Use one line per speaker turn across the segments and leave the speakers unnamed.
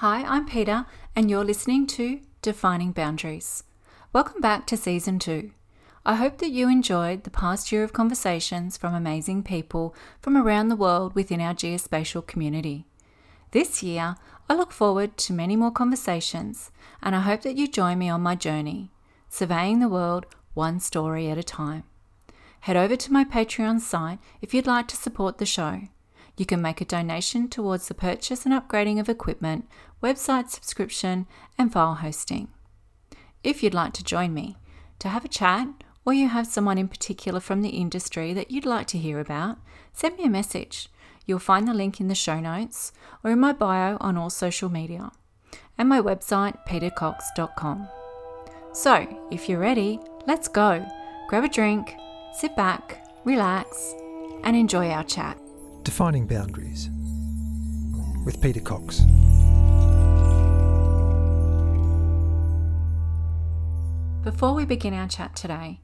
Hi, I'm Peter, and you're listening to Defining Boundaries. Welcome back to Season 2. I hope that you enjoyed the past year of conversations from amazing people from around the world within our geospatial community. This year, I look forward to many more conversations, and I hope that you join me on my journey, surveying the world one story at a time. Head over to my Patreon site if you'd like to support the show. You can make a donation towards the purchase and upgrading of equipment, website subscription, and file hosting. If you'd like to join me to have a chat, or you have someone in particular from the industry that you'd like to hear about, send me a message. You'll find the link in the show notes or in my bio on all social media, and my website, petercox.com. So, if you're ready, let's go. Grab a drink, sit back, relax, and enjoy our chat.
Defining Boundaries with Peter Cox.
Before we begin our chat today,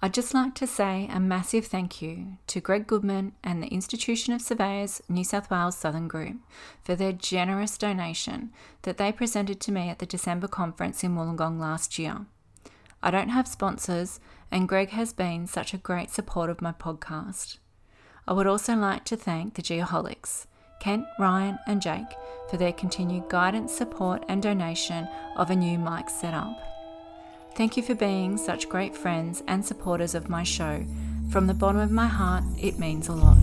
I'd just like to say a massive thank you to Greg Goodman and the Institution of Surveyors New South Wales Southern Group for their generous donation that they presented to me at the December conference in Wollongong last year. I don't have sponsors, and Greg has been such a great support of my podcast. I would also like to thank the Geoholics, Kent, Ryan, and Jake, for their continued guidance, support, and donation of a new mic setup. Thank you for being such great friends and supporters of my show. From the bottom of my heart, it means a lot.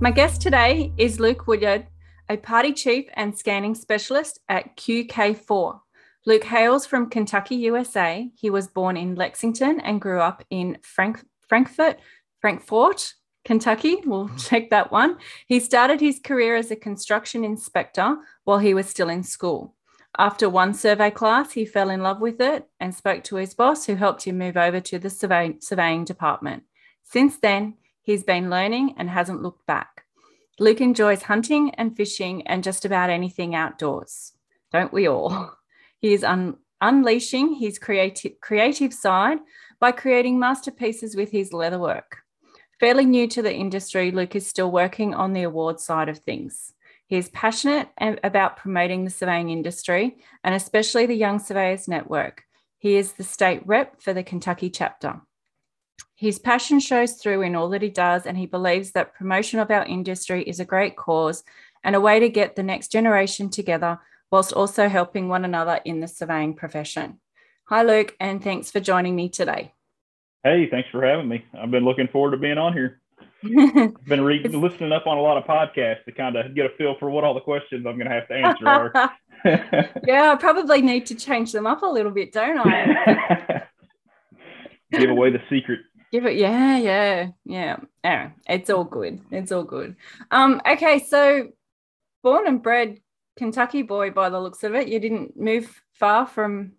My guest today is Luke Woodyard, a party chief and scanning specialist at QK4. Luke hails from Kentucky, USA. He was born in Lexington and grew up in Frank- Frankfort, Frankfort, Kentucky. We'll mm-hmm. check that one. He started his career as a construction inspector while he was still in school. After one survey class, he fell in love with it and spoke to his boss, who helped him move over to the survey- surveying department. Since then, he's been learning and hasn't looked back. Luke enjoys hunting and fishing and just about anything outdoors. Don't we all? He is un- unleashing his creative, creative side by creating masterpieces with his leatherwork. Fairly new to the industry, Luke is still working on the award side of things. He is passionate about promoting the surveying industry and especially the Young Surveyors Network. He is the state rep for the Kentucky chapter. His passion shows through in all that he does, and he believes that promotion of our industry is a great cause and a way to get the next generation together whilst also helping one another in the surveying profession. Hi, Luke, and thanks for joining me today.
Hey, thanks for having me. I've been looking forward to being on here. I've been reading, listening up on a lot of podcasts to kind of get a feel for what all the questions I'm going to have to answer are.
yeah, I probably need to change them up a little bit, don't I?
Give away the secret.
Give it, yeah, yeah, yeah. Yeah, it's all good. It's all good. Um, okay, so born and bred Kentucky boy by the looks of it. You didn't move far from.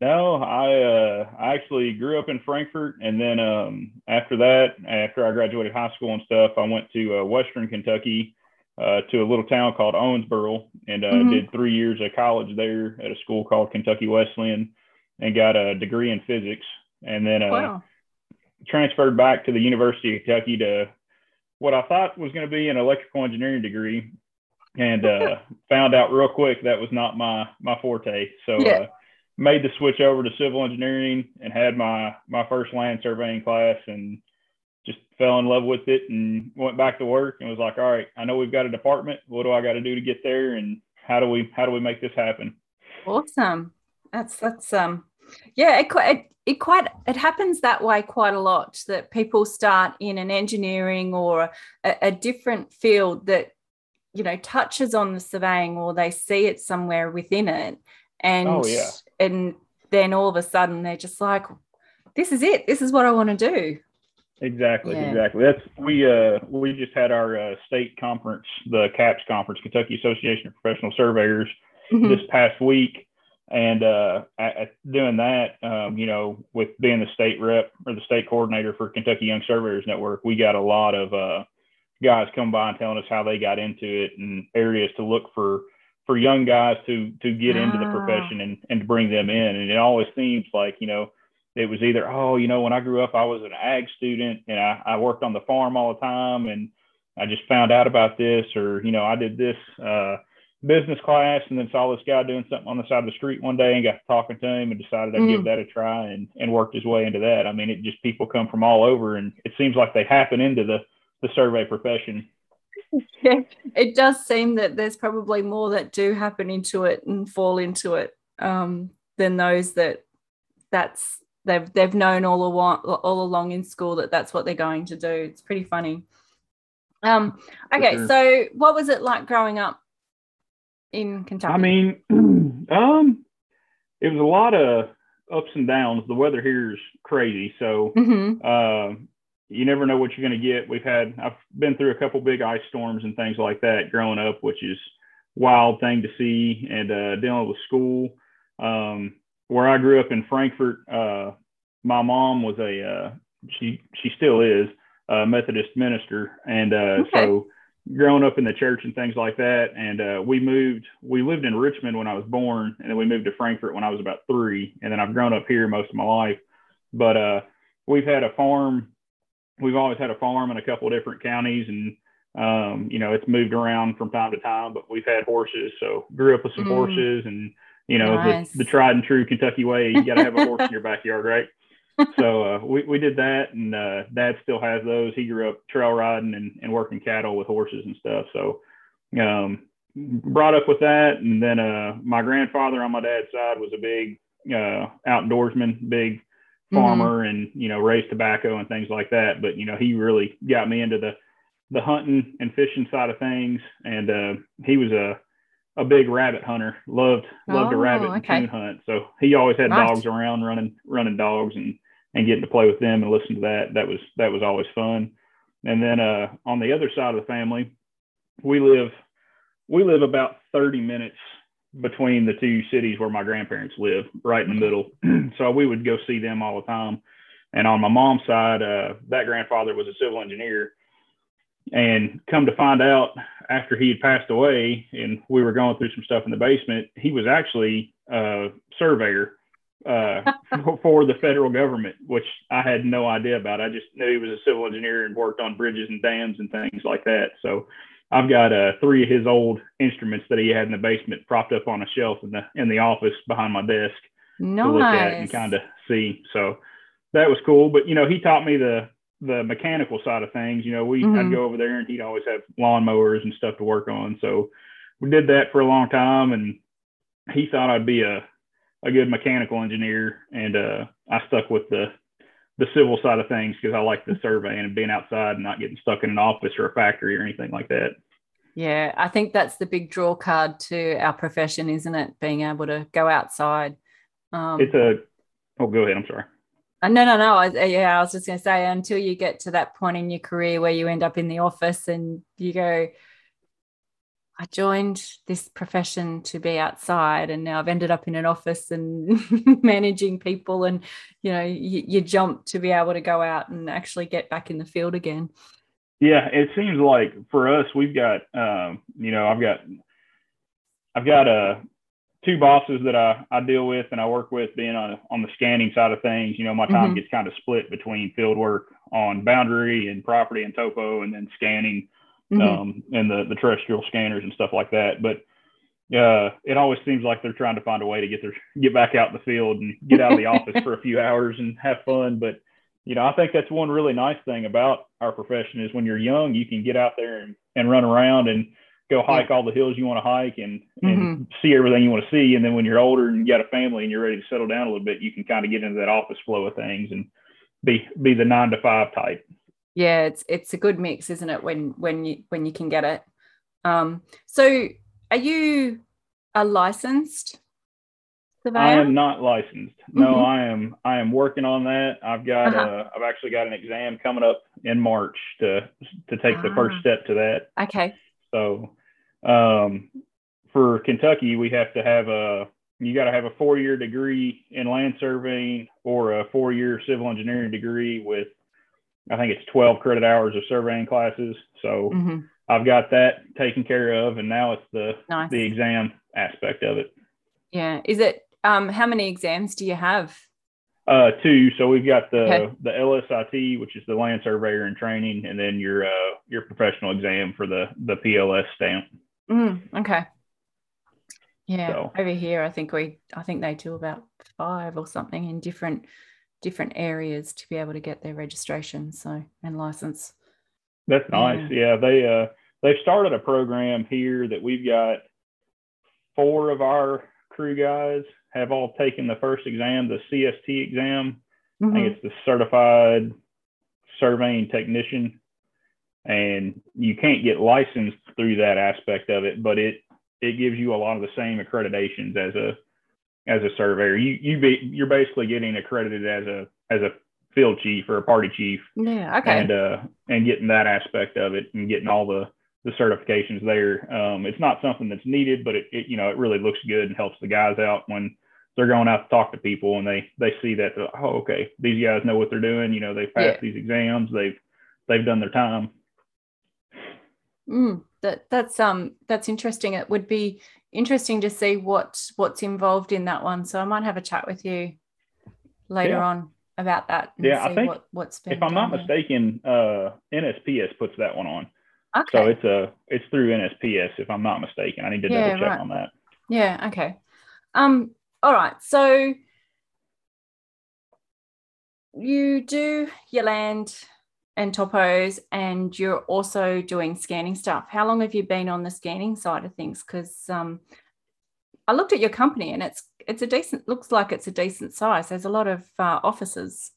No, I uh, I actually grew up in Frankfort, and then um, after that, after I graduated high school and stuff, I went to uh, Western Kentucky uh, to a little town called Owensboro, and uh, mm-hmm. did three years of college there at a school called Kentucky Wesleyan, and got a degree in physics, and then uh, wow. transferred back to the University of Kentucky to what I thought was going to be an electrical engineering degree, and uh, found out real quick that was not my my forte. So yeah. uh, made the switch over to civil engineering and had my my first land surveying class and just fell in love with it and went back to work and was like, all right, I know we've got a department. What do I got to do to get there? And how do we how do we make this happen?
Awesome. That's that's um yeah it, it, it quite it happens that way quite a lot that people start in an engineering or a, a different field that you know touches on the surveying or they see it somewhere within it and oh, yeah. and then all of a sudden they're just like this is it this is what i want to do
exactly yeah. exactly that's we uh we just had our uh, state conference the KAPS conference kentucky association of professional surveyors mm-hmm. this past week and uh at, at doing that um you know with being the state rep or the state coordinator for kentucky young surveyors network we got a lot of uh guys come by and telling us how they got into it and areas to look for for young guys to to get into the ah. profession and, and to bring them in. And it always seems like, you know, it was either, oh, you know, when I grew up, I was an ag student and I, I worked on the farm all the time. And, I just found out about this, or you know, I did this uh, business class and then saw this guy doing something on the side of the street one day and got talking to him and decided I'd mm. give that a try and, and worked his way into that. I mean, it just people come from all over and it seems like they happen into the, the survey profession.
Yeah, it does seem that there's probably more that do happen into it and fall into it um, than those that that's they've they've known all along all along in school that that's what they're going to do. It's pretty funny. Um, okay, sure. so what was it like growing up in Kentucky? I
mean, um, it was a lot of ups and downs. The weather here is crazy, so mm-hmm. uh, you never know what you're going to get. We've had I've been through a couple big ice storms and things like that growing up, which is wild thing to see. And uh, dealing with school, um, where I grew up in Frankfort, uh, my mom was a uh, she she still is a Methodist minister, and uh, okay. so growing up in the church and things like that. And uh, we moved, we lived in Richmond when I was born, and then we moved to Frankfort when I was about three. And then I've grown up here most of my life. But uh, we've had a farm, we've always had a farm in a couple of different counties, and um, you know, it's moved around from time to time, but we've had horses. So grew up with some mm. horses and, you know, nice. the, the tried and true Kentucky way, you got to have a horse in your backyard, right? so uh, we, we did that and uh, dad still has those he grew up trail riding and, and working cattle with horses and stuff so um, brought up with that and then uh, my grandfather on my dad's side was a big uh, outdoorsman big. Farmer mm-hmm. and you know raised tobacco and things like that. But you know he really got me into the the hunting and fishing side of things. And uh, he was a a big rabbit hunter. Loved loved oh, a rabbit and coon hunt. So he always had nice. dogs around running running dogs and and getting to play with them and listen to that. That was that was always fun. And then uh, on the other side of the family we live we live about 30 minutes between the two cities where my grandparents live right in the middle so we would go see them all the time and on my mom's side uh, that grandfather was a civil engineer and come to find out after he had passed away and we were going through some stuff in the basement he was actually a surveyor uh, for the federal government, which I had no idea about. I just knew he was a civil engineer and worked on bridges and dams and things like that. So I've got uh, three of his old instruments that he had in the basement propped up on a shelf in the in the office behind my desk
nice. to
look at and kind of see. So that was cool. But you know, he taught me the the mechanical side of things. You know, we mm-hmm. I'd go over there and he'd always have lawnmowers and stuff to work on. So we did that for a long time, and he thought I'd be a a good mechanical engineer, and uh, I stuck with the the civil side of things because I like the surveying and being outside and not getting stuck in an office or a factory or anything like that.
Yeah, I think that's the big draw card to our profession, isn't it? Being able to go outside.
Um, it's a. Oh, go ahead. I'm sorry.
Uh, no, no, no. I, yeah, I was just going to say until you get to that point in your career where you end up in the office and you go, I joined this profession to be outside, and now I've ended up in an office and managing people. And you know, you, you, jump to be able to go out and actually get back in the field again.
Yeah, it seems like for us, we've got, um, you know, I've got, I've got uh, two bosses that I, I deal with and I work with, being on on the scanning side of things. You know, my time mm-hmm. gets kind of split between field work on boundary and property and topo, and then scanning mm-hmm. um, and the the terrestrial scanners and stuff like that. But uh, it always seems like they're trying to find a way to get their get back out in the field and get out of the office for a few hours and have fun. But you know, I think that's one really nice thing about our profession is when you're young, you can get out there and, and run around and go hike all the hills you want to hike and, and mm-hmm. see everything you want to see. And then when you're older and you got a family and you're ready to settle down a little bit, you can kind of get into that office flow of things and be be the nine to five type
yeah it's it's a good mix isn't it when when you when you can get it um so are you a licensed?
I am not licensed no mm-hmm. i am i am working on that i've got uh-huh. uh i've actually got an exam coming up in march to to take the first ah. step to that
okay
so um for kentucky we have to have a you got to have a four year degree in land surveying or a four year civil engineering degree with I think it's 12 credit hours of surveying classes. So mm-hmm. I've got that taken care of, and now it's the nice. the exam aspect of it.
Yeah. Is it? Um, how many exams do you have?
Uh, two. So we've got the
Okay.
the LSIT, which is the land surveyor in training, and then your uh, your professional exam for the the PLS stamp.
Mm, okay. Yeah,
So-
over here, I think we, I think they do about five or something in different different areas to be able to get their registration. So and license.
That's nice. Yeah, they uh they've started a program here that we've got four of our crew guys have all taken the first exam, the CST exam. I
Mhm.
think it's the certified surveying technician. And you can't get licensed through that aspect of it, but it it gives you a lot of the same accreditations as a as a surveyor. You you be you're basically getting accredited as a as a field chief or a party chief
Yeah. Okay.
and uh and getting that aspect of it and getting all the the certifications there. Um, it's not something that's needed, but it, it you know it really looks good and helps the guys out when they're going out to talk to people and they they see that like, oh okay these guys know what they're doing. You know they've passed
Yeah.
these exams. They've they've done their time.
Mm, that that's um that's interesting. It would be interesting to see what what's involved in that one. So I might have a chat with you later
Yeah.
on about that. And
Yeah, I
see
think
what, what's been
If I'm not
there.
mistaken, uh, NSPS puts that one on.
Okay.
So it's a it's through NSPS. If I'm not mistaken, I need to
Yeah,
double check
right.
on that.
Yeah, okay. Um, all right. So you do your land and topos and you're also doing scanning stuff. How long have you been on the scanning side of things? Because um I looked at your company and it's it's a decent looks like it's a decent size. There's a lot of uh, offices.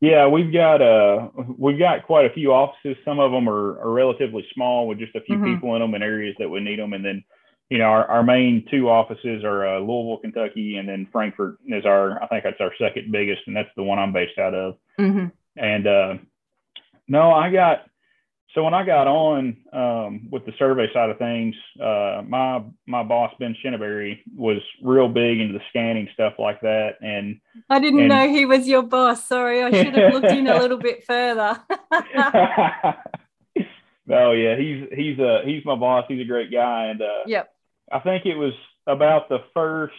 Yeah, we've got uh we've got quite a few offices. Some of them are, are relatively small with just a few
Mhm.
people in them in areas that would need them. And then, you know, our, our main two offices are uh, Louisville, Kentucky, and then Frankfort is our I think that's our second biggest, and that's the one I'm based out of.
Mm-hmm.
And uh, no, I got so when I got on um, with the survey side of things, uh, my my boss Ben Shinneberry was real big into the scanning stuff like that, and
I didn't
And-
know he was your boss. Sorry, I should have looked in a little bit further.
oh yeah, he's he's uh he's my boss. He's a great guy, and uh,
yep.
I think it was about the first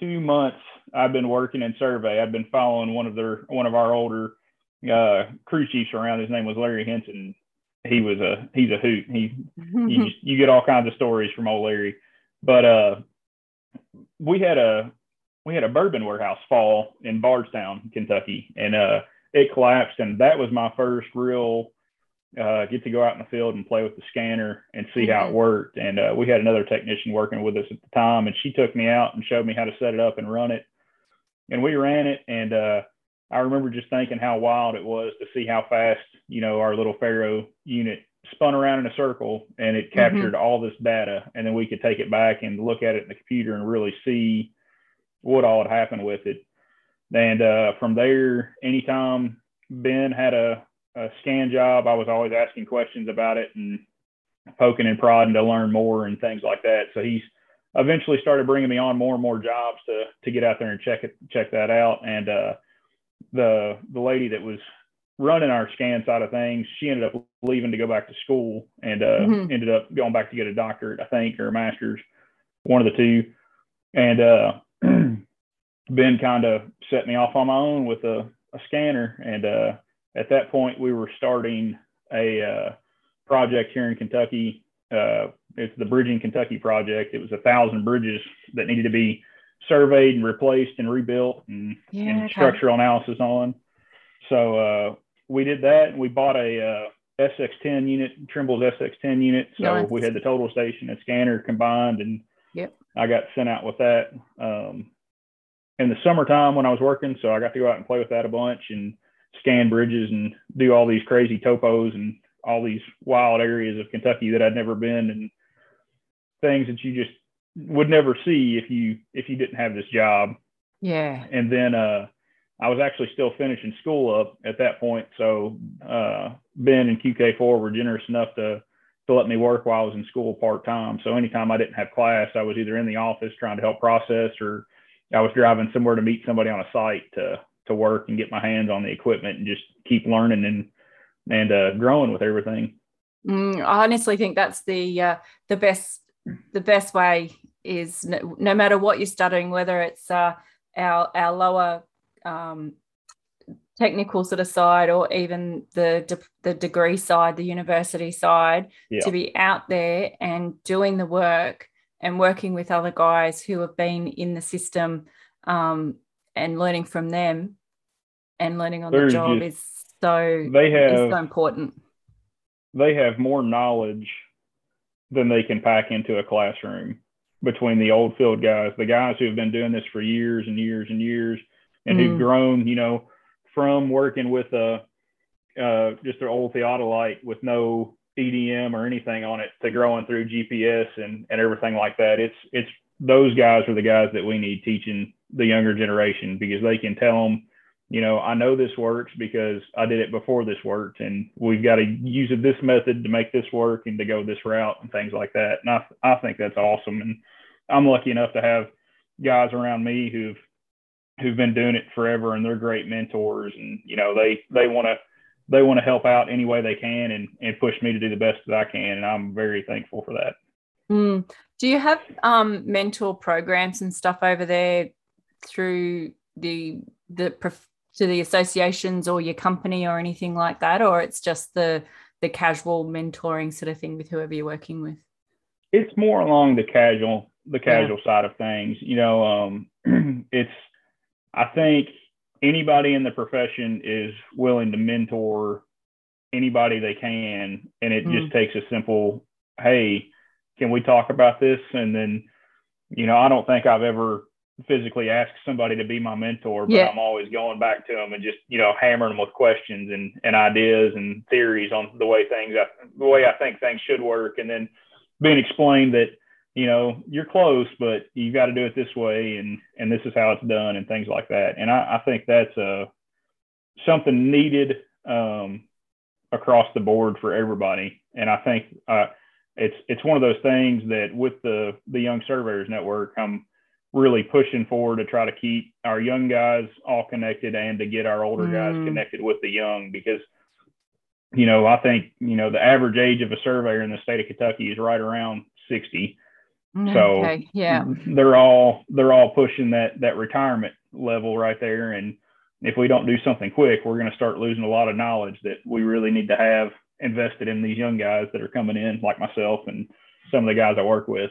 two months I've been working in survey. I've been following one of their one of our older uh, crew chiefs around. His name was Larry Henson. He was a he's a hoot. He you just you get all kinds of stories from old Larry. But uh, we had a we had a bourbon warehouse fall in Bardstown, Kentucky, and uh, it collapsed. And that was my first real uh, get to go out in the field and play with the scanner and see how
Mhm.
it worked. And uh, we had another technician working with us at the time, and she took me out and showed me how to set it up and run it. And we ran it, and uh, I remember just thinking how wild it was to see how fast, you know, our little Faro unit spun around in a circle and it captured all this data. And then we could take it back and look at it in the computer and really see what all had happened with it. And uh, from there, anytime Ben had a, a scan job, I was always asking questions about it and poking and prodding to learn more and things like that. So he's eventually started bringing me on more and more jobs to to get out there and check it check that out. And uh, the the lady that was running our scan side of things, she ended up leaving to go back to school and uh,
Mhm.
ended up going back to get a doctorate, I think, or a master's, one of the two. And uh, Ben kind of set me off on my own with a, a scanner. And uh, at that point, we were starting a uh, project here in Kentucky. Uh, it's the Bridging Kentucky project. It was a thousand bridges that needed to be surveyed and replaced and rebuilt and,
Yeah,
and
okay.
structural analysis on. So uh, we did that. and We bought a uh, SX10 unit, Trimble's SX10 unit. So
Nice.
we had the total station and scanner combined, and
Yep.
I got sent out with that um, in the summertime when I was working. So I got to go out and play with that a bunch and scan bridges and do all these crazy topos and all these wild areas of Kentucky that I'd never been and things that you just would never see if you if you didn't have this job
Yeah.
and then uh, I was actually still finishing school up at that point. So uh, Ben and QK4 were generous enough to to let me work while I was in school part time. So anytime I didn't have class, I was either in the office trying to help process, or I was driving somewhere to meet somebody on a site to to work and get my hands on the equipment and just keep learning and and uh, growing with everything.
Mm, I honestly think that's the uh, the best the best way is no, no matter what you're studying, whether it's uh, our our lower um, technical sort of side or even the de- the degree side the university side
Yeah.
to be out there and doing the work and working with other guys who have been in the system um, and learning from them and learning on the job
just-
is so
They have
so important
they have more knowledge than they can pack into a classroom between the old field guys, the guys who have been doing this for years and years and years, and who've
Mm.
grown, you know, from working with a uh, just an old theodolite with no EDM or anything on it to growing through GPS and and everything like that. It's it's those guys are the guys that we need teaching the younger generation because they can tell them you know, I know this works because I did it before this worked, and we've got to use this method to make this work and to go this route and things like that. And I, I think that's awesome. And I'm lucky enough to have guys around me who've who've been doing it forever, and they're great mentors. And you know, they they want to they want to help out any way they can and and push me to do the best that I can. And I'm very thankful for that.
Mm. Do you have um, mentor programs and stuff over there through the the prof- to the associations or your company or anything like that, or it's just the the casual mentoring sort of thing with whoever you're working with?
it's more along the casual the casual side of things you know um it's i think anybody in the profession is willing to mentor anybody they can and it just takes a simple hey can we talk about this? And then you know i don't think i've ever physically ask somebody to be my mentor but
Yeah.
i'm always going back to them and just you know hammering them with questions and, and ideas and theories on the way things the way i think things should work. And then being explained that you know you're close but you got to do it this way and and this is how it's done and things like that. And i, I think that's uh something needed um across the board for everybody. And i think uh it's it's one of those things that with the the young surveyors network i'm really pushing forward to try to keep our young guys all connected and to get our older guys
Mm.
connected with the young because you know, I think, you know, the average age of a surveyor in the state of Kentucky is right around 60. So
okay, yeah,
they're all they're all pushing that that retirement level right there. And if we don't do something quick, we're going to start losing a lot of knowledge that we really need to have invested in these young guys that are coming in, like myself and some of the guys I work with.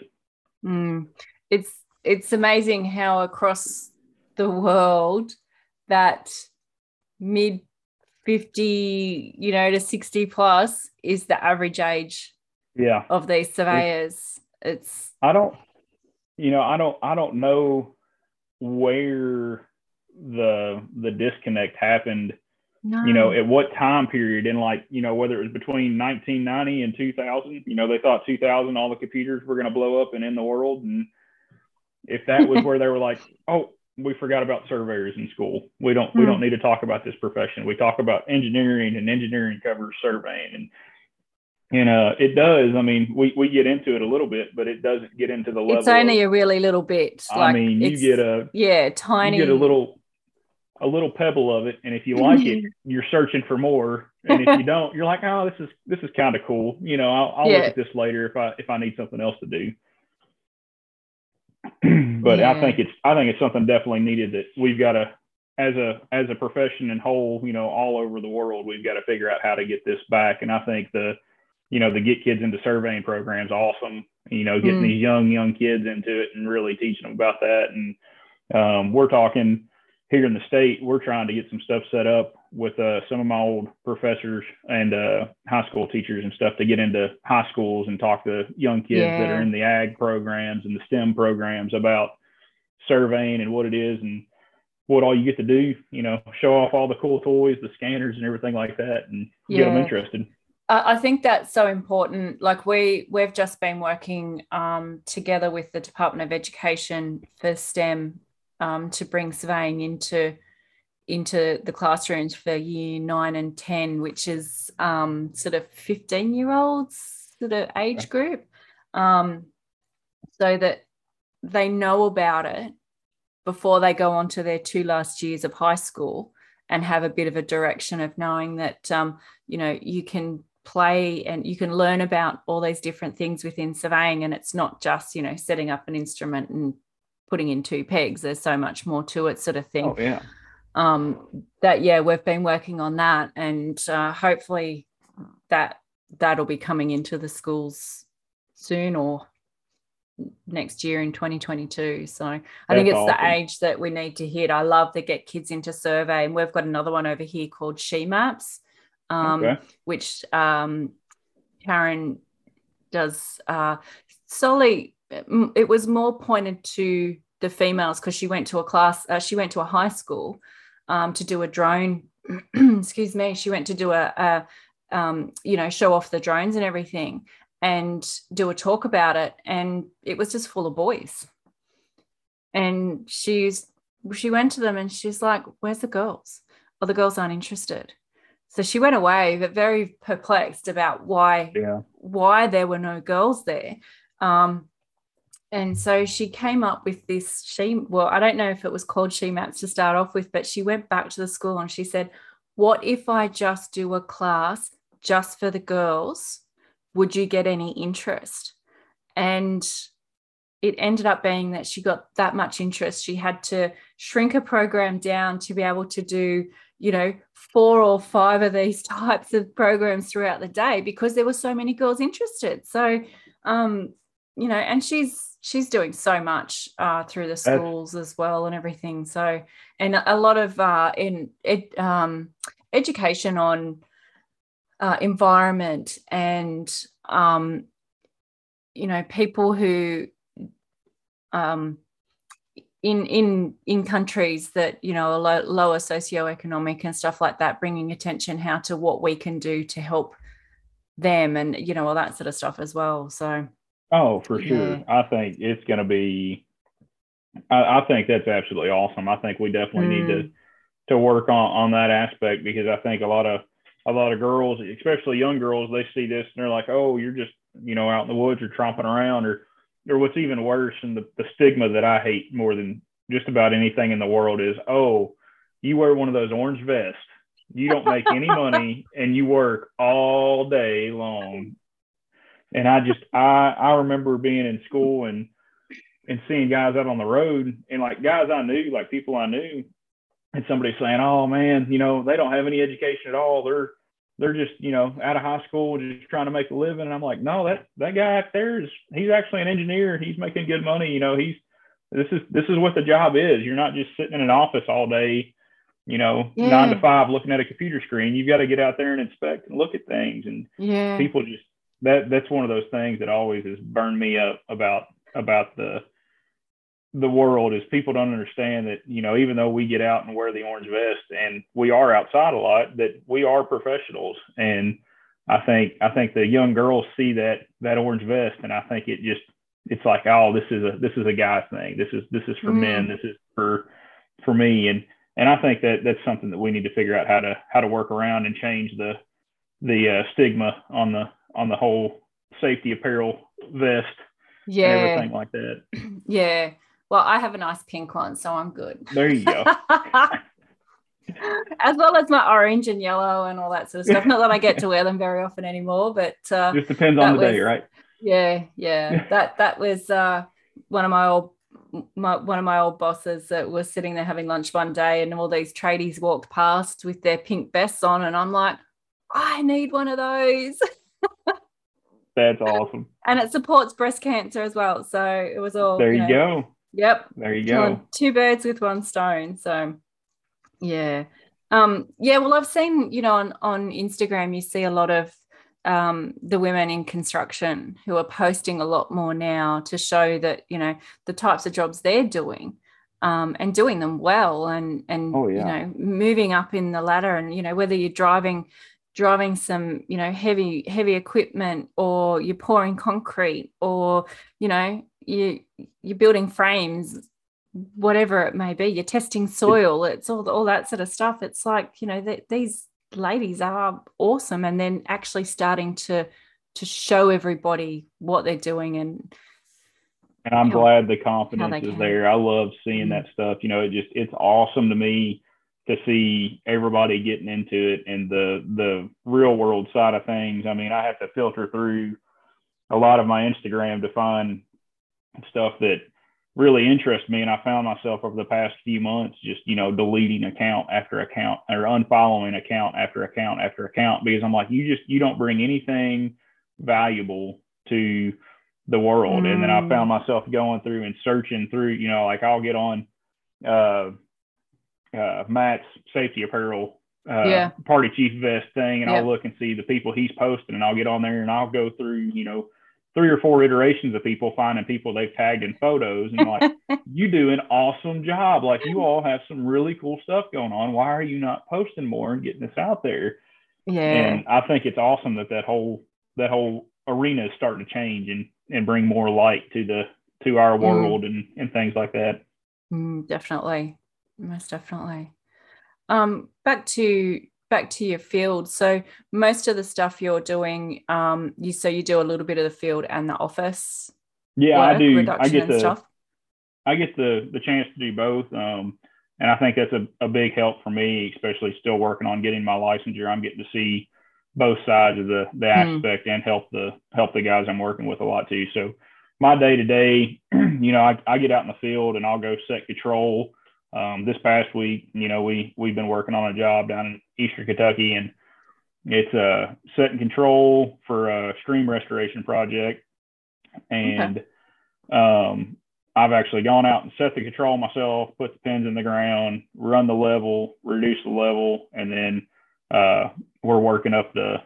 Mm. it's it's amazing how across the world that mid 50 you know to 60 plus is the average age
Yeah.
of these surveyors it's
I don't, you know, I don't, I don't know where the the disconnect happened
no
you know, at what time period and like, you know, whether it was between 1990 and 2000, you know, they thought 2000 all the computers were going to blow up and end the world. And if that was where they were like, oh, we forgot about surveyors in school. We don't, we
Hmm.
don't need to talk about this profession. We talk about engineering and engineering covers surveying and, and uh, it does. I mean, we, we get into it a little bit, but it doesn't get into the level.
it's only
of,
a really little bit
I
like
mean, you get a,
yeah tiny
you get a little a little pebble of it and if you like it you're searching for more and if you don't you're like oh this is this is kind of cool you know i'll, I'll
Yeah.
look at this later if i if i need something else to do but
Yeah.
i think it's i think it's something definitely needed that we've got to as a as a profession in whole you know all over the world we've got to figure out how to get this back and i think the you know the get kids into surveying programs awesome you know getting
Mm.
these young young kids into it and really teaching them about that and um, we're talking here in the state we're trying to get some stuff set up with uh, some of my old professors and uh, high school teachers and stuff to get into high schools and talk to young kids that are in the ag programs and the stem programs about surveying and what it is and what all you get to do you know show off all the cool toys the scanners and everything like that and get them interested.
I I think that's so important. Like we we've just been working um, together with the Department of Education for STEM um, to bring surveying into into the classrooms for year nine and ten, which is um, sort of fifteen year olds sort of age group, um, so that they know about it before they go on to their two last years of high school and have a bit of a direction of knowing that um, you know you can play and you can learn about all these different things within surveying and it's not just you know setting up an instrument and putting in two pegs. There's so much more to it, sort of thing.
Oh yeah.
Um, that yeah, we've been working on that, and uh, hopefully that that'll be coming into the schools soon or next year in 2022. So I think it's
awesome.
the age that we need to hit. I love to get kids into survey, and we've got another one over here called SheMaps, um,
Okay.
which um, Karen does uh, solely. It was more pointed to the females because she went to a class. Uh, she went to a high school um, to do a drone. excuse me. She went to do a, a um, you know, show off the drones and everything and do a talk about it. And it was just full of boys. And she's she went to them and she's like, Where's the girls? Oh, the girls aren't interested. So she went away, but very perplexed about why
Yeah.
why there were no girls there. Um, and so she came up with this she well i don't know if it was called SheMaps to start off with but she went back to the school and she said what if i just do a class just for the girls? Would you get any interest? And it ended up being that she got that much interest. She had to shrink a program down to be able to do you know four or five of these types of programs throughout the day because there were so many girls interested. So um you know and she's she's doing so much uh, through the schools as well and everything. So, and a lot of uh, in ed, um, education on uh, environment and um, you know people who um, in in in countries that you know are low, lower socioeconomic and stuff like that, bringing attention how to what we can do to help them and you know all that sort of stuff as well. So.
Oh, for sure.
Yeah.
I think it's going to be. I, I think that's absolutely awesome. I think we definitely need
Mm.
to to work on on that aspect because I think a lot of a lot of girls, especially young girls, they see this and they're like, "Oh, you're just you know out in the woods or tromping around," or or what's even worse, and the, the stigma that I hate more than just about anything in the world is, "Oh, you wear one of those orange vests." You don't make any money and you work all day long and I just I I remember being in school and and seeing guys out on the road and like guys I knew, like people I knew, and somebody saying, "Oh man, you know they don't have any education at all. They're they're just you know out of high school, just trying to make a living." And I'm like, "No, that that guy out there is he's actually an engineer. He's making good money. You know, he's this is this is what the job is. You're not just sitting in an office all day." You know,
Yeah.
nine to five, looking at a computer screen. You've got to get out there and inspect and look at things. And
Yeah.
people just that that's one of those things that always has burned me up about about the the world is people don't understand that you know even though we get out and wear the orange vest and we are outside a lot that we are professionals. And I think I think the young girls see that that orange vest and I think it just it's like oh this is a this is a guy thing. This is this is for
Mm.
men. This is for for me. And and I think that that's something that we need to figure out how to how to work around and change the the uh, stigma on the on the whole safety apparel vest and
Yeah.
everything like that.
Yeah. Well, I have a nice pink one, so I'm good.
There you go.
as well as my orange and yellow and all that sort of stuff. Not that I get to wear them very often anymore, but uh,
Just depends on the day, right?
yeah, yeah. That that was uh, one of my old my one of my old bosses that was sitting there having lunch one day, and all these tradies walked past with their pink vests on, and I'm like, I need one of those.
That's awesome.
and it supports breast cancer as well. So it was all
There you
know,
go.
Yep.
There you go.
two birds with one stone. So yeah. Um, yeah, well, I've seen, you know, on, on Instagram, you see a lot of um, the women in construction who are posting a lot more now to show that, you know, the types of jobs they're doing um, and doing them well and, and
Oh,
you know, moving up in the ladder and, you know, whether you're driving driving some you know heavy heavy equipment or you're pouring concrete or you know you you're building frames whatever it may be you're testing soil it's all all that sort of stuff it's like you know that these ladies are awesome and then actually starting to to show everybody what they're doing and
And I'm
how-
glad the confidence is there. I love seeing
Mhm.
that stuff. You know, it just it's awesome to me to see everybody getting into it and the the real world side of things. I mean, I have to filter through a lot of my Instagram to find stuff that really interests me. And I found myself over the past few months just, you know, deleting account after account or unfollowing account after account after account because I'm like, you just, you don't bring anything valuable to the world. Mm. And then I mm. found myself going through and searching through, you know, like I'll get on uh, uh, Matt's safety apparel uh, yeah. party chief vest thing and yep. I'll look and see the people he's posting and I'll get on there and I'll go through, you know, three or four iterations of people finding people they've tagged in photos and like you do an awesome job like you all have some really cool stuff going on why are you not posting more and getting this out there
yeah
and i think it's awesome that that whole that whole arena is starting to change and and bring more light to the to our mm. world mm. and and things like that
mm, definitely most definitely um back to back to your field. So most of the stuff you're doing, um, you so you do a little bit of the field and the office.
Yeah, work, I do. I get the stuff. I get the the chance to do both, um, and I think that's a, a big help for me, especially still working on getting my licensure. I'm getting to see both sides of the the mm. aspect and help the help the guys I'm working with a lot too. So my day to day, you know, I, I get out in the field and I'll go set control um, this past week, you know, we we've been working on a job down in Eastern Kentucky, and it's a uh, set and control for a stream restoration project. And okay. um, I've actually gone out and set the control myself, put the pins in the ground, run the level, reduce the level, and then uh, we're working up the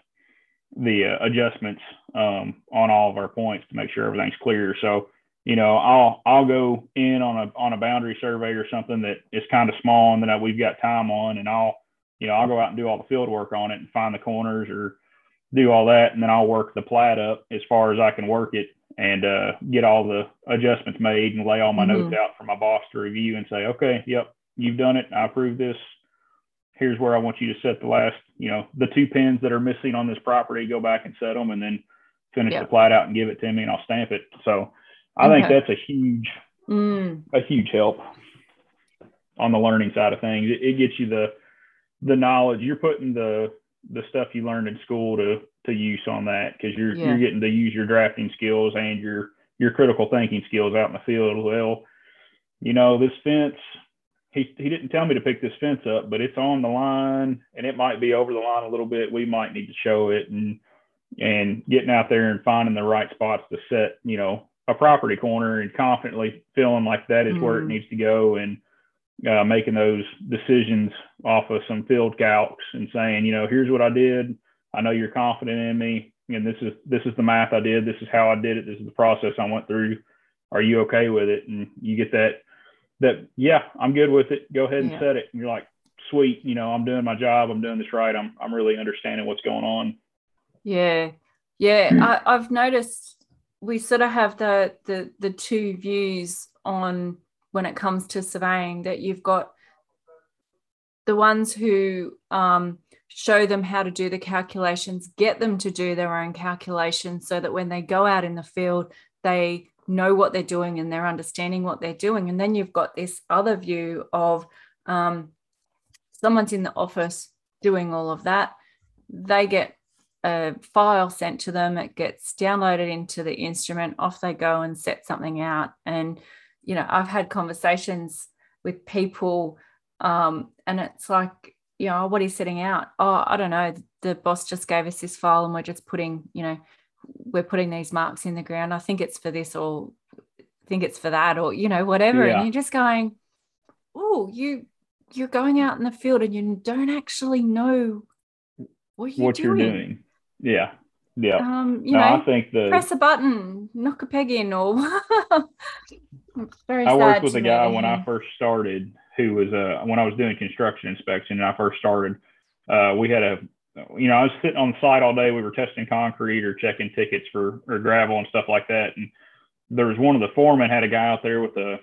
the uh, adjustments um, on all of our points to make sure everything's clear. So you know, I'll I'll go in on a on a boundary survey or something that is kind of small and that we've got time on, and I'll you know I'll go out and do all the field work on it and find the corners or do all that, and then I'll work the plat up as far as I can work it and uh, get all the adjustments made and lay all my mm-hmm. notes out for my boss to review and say, okay, yep, you've done it. I approve this. Here's where I want you to set the last, you know, the two pins that are missing on this property. Go back and set them, and then finish yep. the plat out and give it to me, and I'll stamp it. So I okay. think that's a huge, mm. a huge help on the learning side of things. It, it, gets you the the knowledge. You're putting the the stuff you learned in school to to use on that because you're yeah. you're getting to use your drafting skills and your your critical thinking skills out in the field. Well, you know this fence. He, he didn't tell me to pick this fence up, but it's on the line and it might be over the line a little bit. We might need to show it and and getting out there and finding the right spots to set, you know, a property corner and confidently feeling like that is mm where it mm. needs to go and uh, making those decisions off of some field calcs and saying, you know, here's what I did. I know you're confident in me, and this is this is the math I did. This is how I did it. This is the process I went through. Are you okay with it? And you get that that yeah, I'm good with it. Go ahead and yeah. set it. And you're like, sweet, you know, I'm doing my job. I'm doing this right. I'm I'm really understanding what's going on.
Yeah, yeah. I, I've noticed we sort of have the the the two views on when it comes to surveying that you've got the ones who um, show them how to do the calculations get them to do their own calculations so that when they go out in the field they know what they're doing and they're understanding what they're doing. And then you've got this other view of um, someone's in the office doing all of that. They get a file sent to them it gets downloaded into the instrument off they go and set something out. And you know i've had conversations with people um, and it's like you know what are you setting out? Oh i don't know the boss just gave us this file and we're just putting you know we're putting these marks in the ground. I think it's for this or think it's for that or you know whatever. Yeah. and you're just going oh you you're going out in the field and you don't actually know what you're,
what
doing.
you're doing yeah. Yeah.
Um, you no, know, I think the press a button, knock a peg in, or very.
I worked with a guy when I first started who was uh when I was doing construction inspection and I first started. Uh, we had a, you know, I was sitting on the site all day. We were testing concrete or checking tickets for or gravel and stuff like that. And there was one of the foremen had a guy out there with a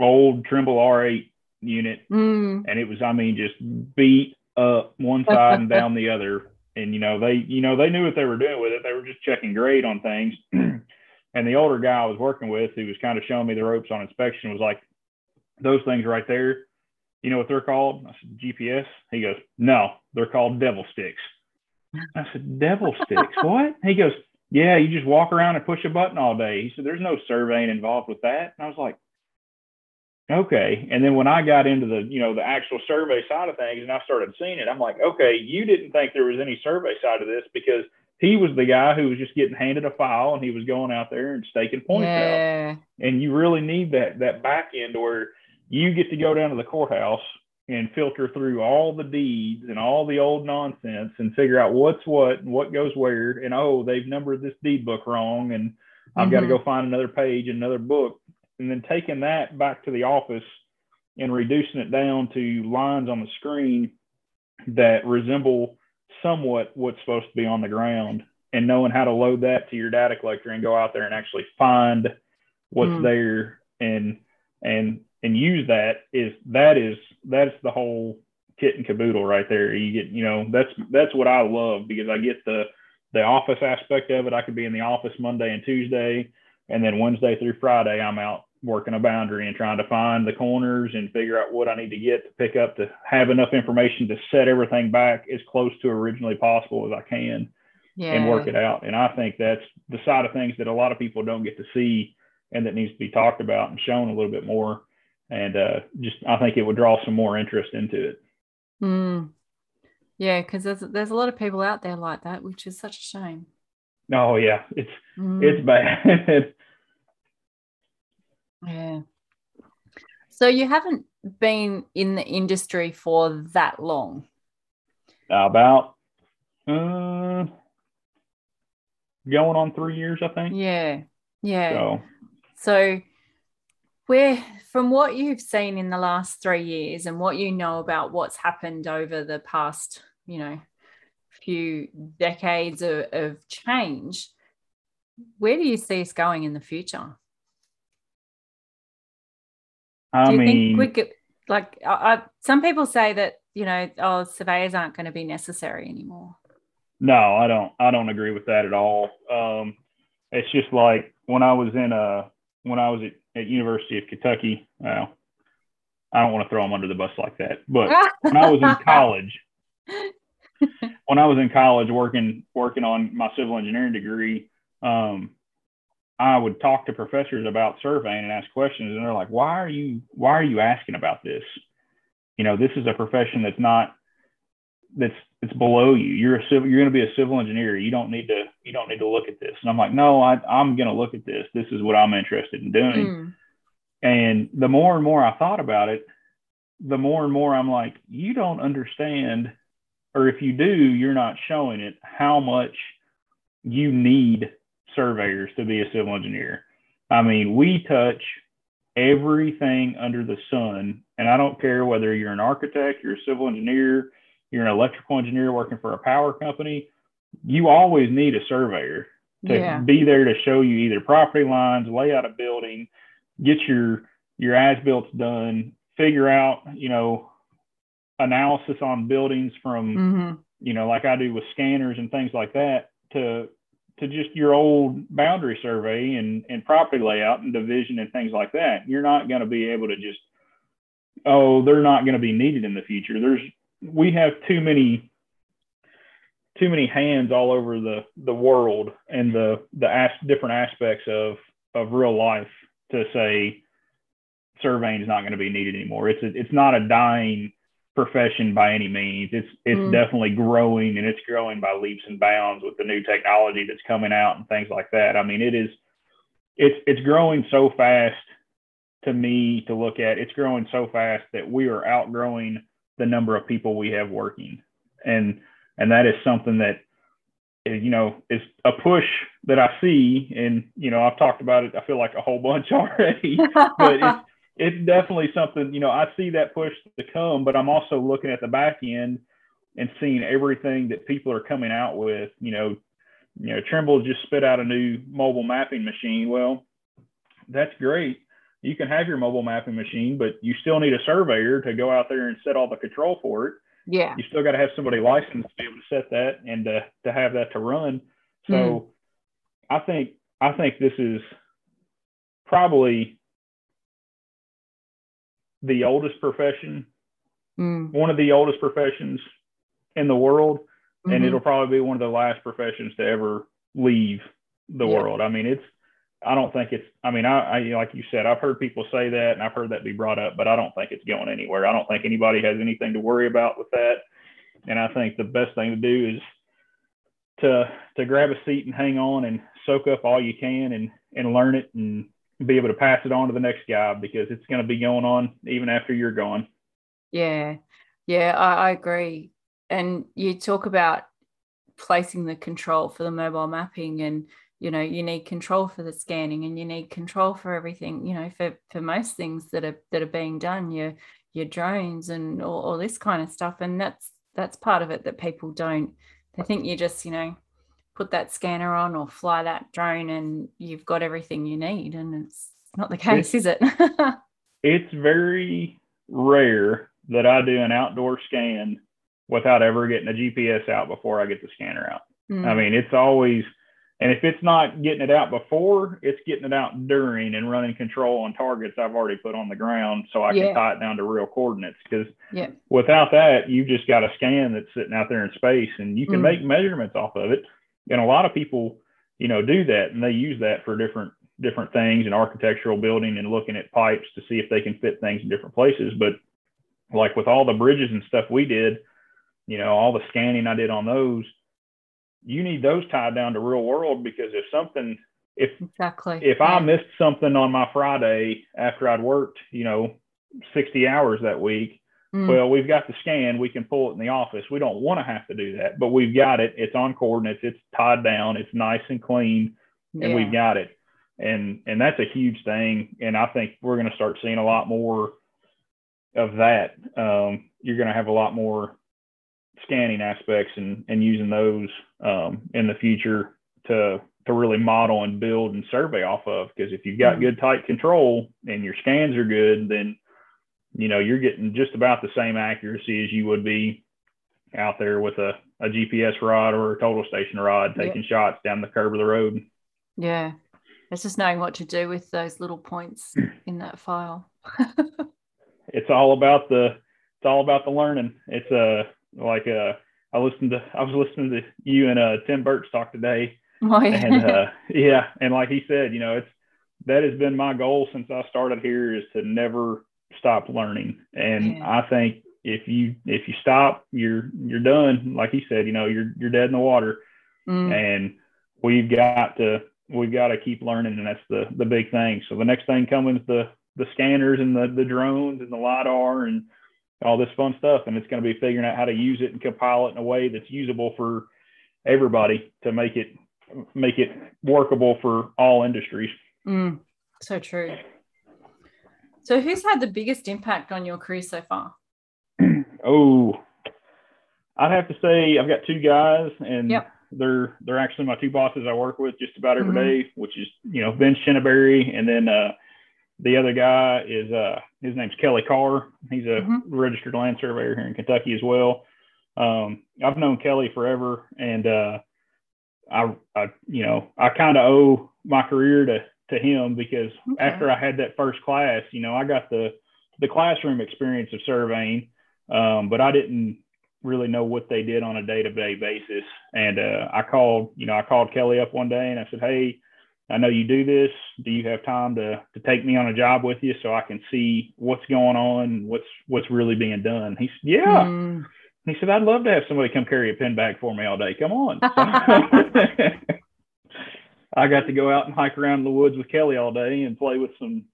old Trimble R8 unit,
mm.
and it was, I mean, just beat up one side and down the other and you know they you know they knew what they were doing with it. They were just checking grade on things. and the older guy I was working with, who was kind of showing me the ropes on inspection, was like, "Those things right there, you know what they're called?" I said, "GPS." He goes, "No, they're called devil sticks." I said, "Devil sticks? what?" He goes, "Yeah, you just walk around and push a button all day." He said, "There's no surveying involved with that." And I was like, okay. And then when I got into the, you know, the actual survey side of things and I started seeing it, I'm like, okay, you didn't think there was any survey side of this because he was the guy who was just getting handed a file and he was going out there and staking points yeah. out. And you really need that that back end where you get to go down to the courthouse and filter through all the deeds and all the old nonsense and figure out what's what and what goes where. And oh, they've numbered this deed book wrong, and I've mm-hmm. got to go find another page, and another book, and then taking that back to the office and reducing it down to lines on the screen that resemble somewhat what's supposed to be on the ground and knowing how to load that to your data collector and go out there and actually find what's mm. there and and and use that is that is that's the whole kit and caboodle right there. You get, you know, that's that's what I love because I get the the office aspect of it. I could be in the office Monday and Tuesday, and then Wednesday through Friday I'm out working a boundary and trying to find the corners and figure out what I need to get to pick up to have enough information to set everything back as close to originally possible as I can yeah. and work it out. And I think that's the side of things that a lot of people don't get to see and that needs to be talked about and shown a little bit more and uh, just I think it would draw some more interest into it.
Mm. Yeah, because there's there's a lot of people out there like that, which is such a shame.
Oh yeah, it's mm. it's bad.
yeah. So you haven't been in the industry for that long.
About uh, going on three years, I think.
Yeah, yeah. So, so where from what you've seen in the last three years and what you know about what's happened over the past you know few decades of, of change where do you see us going in the future
I
do you
mean,
think we could like I, some people say that you know oh surveyors aren't going to be necessary anymore
no i don't i don't agree with that at all um it's just like when i was in a when i was at at University of Kentucky. Well, I don't want to throw them under the bus like that, but when I was in college, when I was in college working working on my civil engineering degree, um, I would talk to professors about surveying and ask questions, and they're like, "Why are you Why are you asking about this? You know, this is a profession that's not that's it's below you. You're a civil. You're going to be a civil engineer. You don't need to. You don't need to look at this. And I'm like, no, I, I'm going to look at this. This is what I'm interested in doing. Mm. And the more and more I thought about it, the more and more I'm like, you don't understand, or if you do, you're not showing it how much you need surveyors to be a civil engineer. I mean, we touch everything under the sun, and I don't care whether you're an architect, you're a civil engineer you're an electrical engineer working for a power company, you always need a surveyor to yeah. be there to show you either property lines, lay out a building, get your your as built done, figure out, you know, analysis on buildings from, mm-hmm. you know, like I do with scanners and things like that to to just your old boundary survey and, and property layout and division and things like that. You're not going to be able to just, oh, they're not going to be needed in the future. There's we have too many too many hands all over the the world and the the as, different aspects of of real life to say surveying is not going to be needed anymore. It's a, it's not a dying profession by any means. It's it's mm. definitely growing and it's growing by leaps and bounds with the new technology that's coming out and things like that. I mean, it is it's it's growing so fast to me to look at. It's growing so fast that we are outgrowing the number of people we have working and and that is something that you know is a push that i see and you know i've talked about it i feel like a whole bunch already but it's it's definitely something you know i see that push to come but i'm also looking at the back end and seeing everything that people are coming out with you know you know trimble just spit out a new mobile mapping machine well that's great you can have your mobile mapping machine, but you still need a surveyor to go out there and set all the control for it.
Yeah.
You still got to have somebody licensed to be able to set that and to, to have that to run. So mm. I think I think this is probably the oldest profession, mm. one of the oldest professions in the world, mm-hmm. and it'll probably be one of the last professions to ever leave the yeah. world. I mean, it's I don't think it's. I mean, I, I like you said, I've heard people say that, and I've heard that be brought up, but I don't think it's going anywhere. I don't think anybody has anything to worry about with that. And I think the best thing to do is to to grab a seat and hang on and soak up all you can and and learn it and be able to pass it on to the next guy because it's going to be going on even after you're gone.
Yeah, yeah, I, I agree. And you talk about placing the control for the mobile mapping and you know you need control for the scanning and you need control for everything you know for for most things that are that are being done your your drones and all, all this kind of stuff and that's that's part of it that people don't they think you just you know put that scanner on or fly that drone and you've got everything you need and it's not the case is it
it's very rare that i do an outdoor scan without ever getting a gps out before i get the scanner out mm. i mean it's always and if it's not getting it out before, it's getting it out during and running control on targets I've already put on the ground so I yeah. can tie it down to real coordinates. Because
yeah.
without that, you've just got a scan that's sitting out there in space and you can mm. make measurements off of it. And a lot of people, you know, do that and they use that for different different things and architectural building and looking at pipes to see if they can fit things in different places. But like with all the bridges and stuff we did, you know, all the scanning I did on those – you need those tied down to real world because if something if
exactly
if yeah. I missed something on my Friday after I'd worked, you know, 60 hours that week, mm. well, we've got the scan, we can pull it in the office. We don't want to have to do that, but we've got it. It's on coordinates, it's tied down, it's nice and clean, and yeah. we've got it. And and that's a huge thing. And I think we're going to start seeing a lot more of that. Um, you're going to have a lot more scanning aspects and, and using those um, in the future to to really model and build and survey off of. Because if you've got mm-hmm. good tight control and your scans are good, then you know you're getting just about the same accuracy as you would be out there with a, a GPS rod or a total station rod taking yeah. shots down the curb of the road.
Yeah. It's just knowing what to do with those little points in that file.
it's all about the it's all about the learning. It's a like uh, I listened to I was listening to you and uh, Tim Birch talk today.
Oh, yeah.
And uh, yeah, and like he said, you know, it's that has been my goal since I started here is to never stop learning. And yeah. I think if you if you stop, you're you're done. Like he said, you know, you're you're dead in the water. Mm. And we've got to we've got to keep learning, and that's the the big thing. So the next thing coming is the the scanners and the the drones and the lidar and all this fun stuff. And it's going to be figuring out how to use it and compile it in a way that's usable for everybody to make it make it workable for all industries.
Mm, so true. So who's had the biggest impact on your career so far?
oh, I'd have to say I've got two guys and
yep.
they're they're actually my two bosses I work with just about every mm-hmm. day, which is, you know, Vince Chinnaberry and then uh the other guy is uh his name's Kelly Carr. He's a mm-hmm. registered land surveyor here in Kentucky as well. Um, I've known Kelly forever, and uh, I, I, you know, I kind of owe my career to to him because okay. after I had that first class, you know, I got the the classroom experience of surveying, um, but I didn't really know what they did on a day to day basis. And uh, I called, you know, I called Kelly up one day and I said, hey I know you do this. Do you have time to to take me on a job with you so I can see what's going on, what's what's really being done? He said, Yeah. Mm. He said, I'd love to have somebody come carry a pin bag for me all day. Come on. I got to go out and hike around in the woods with Kelly all day and play with some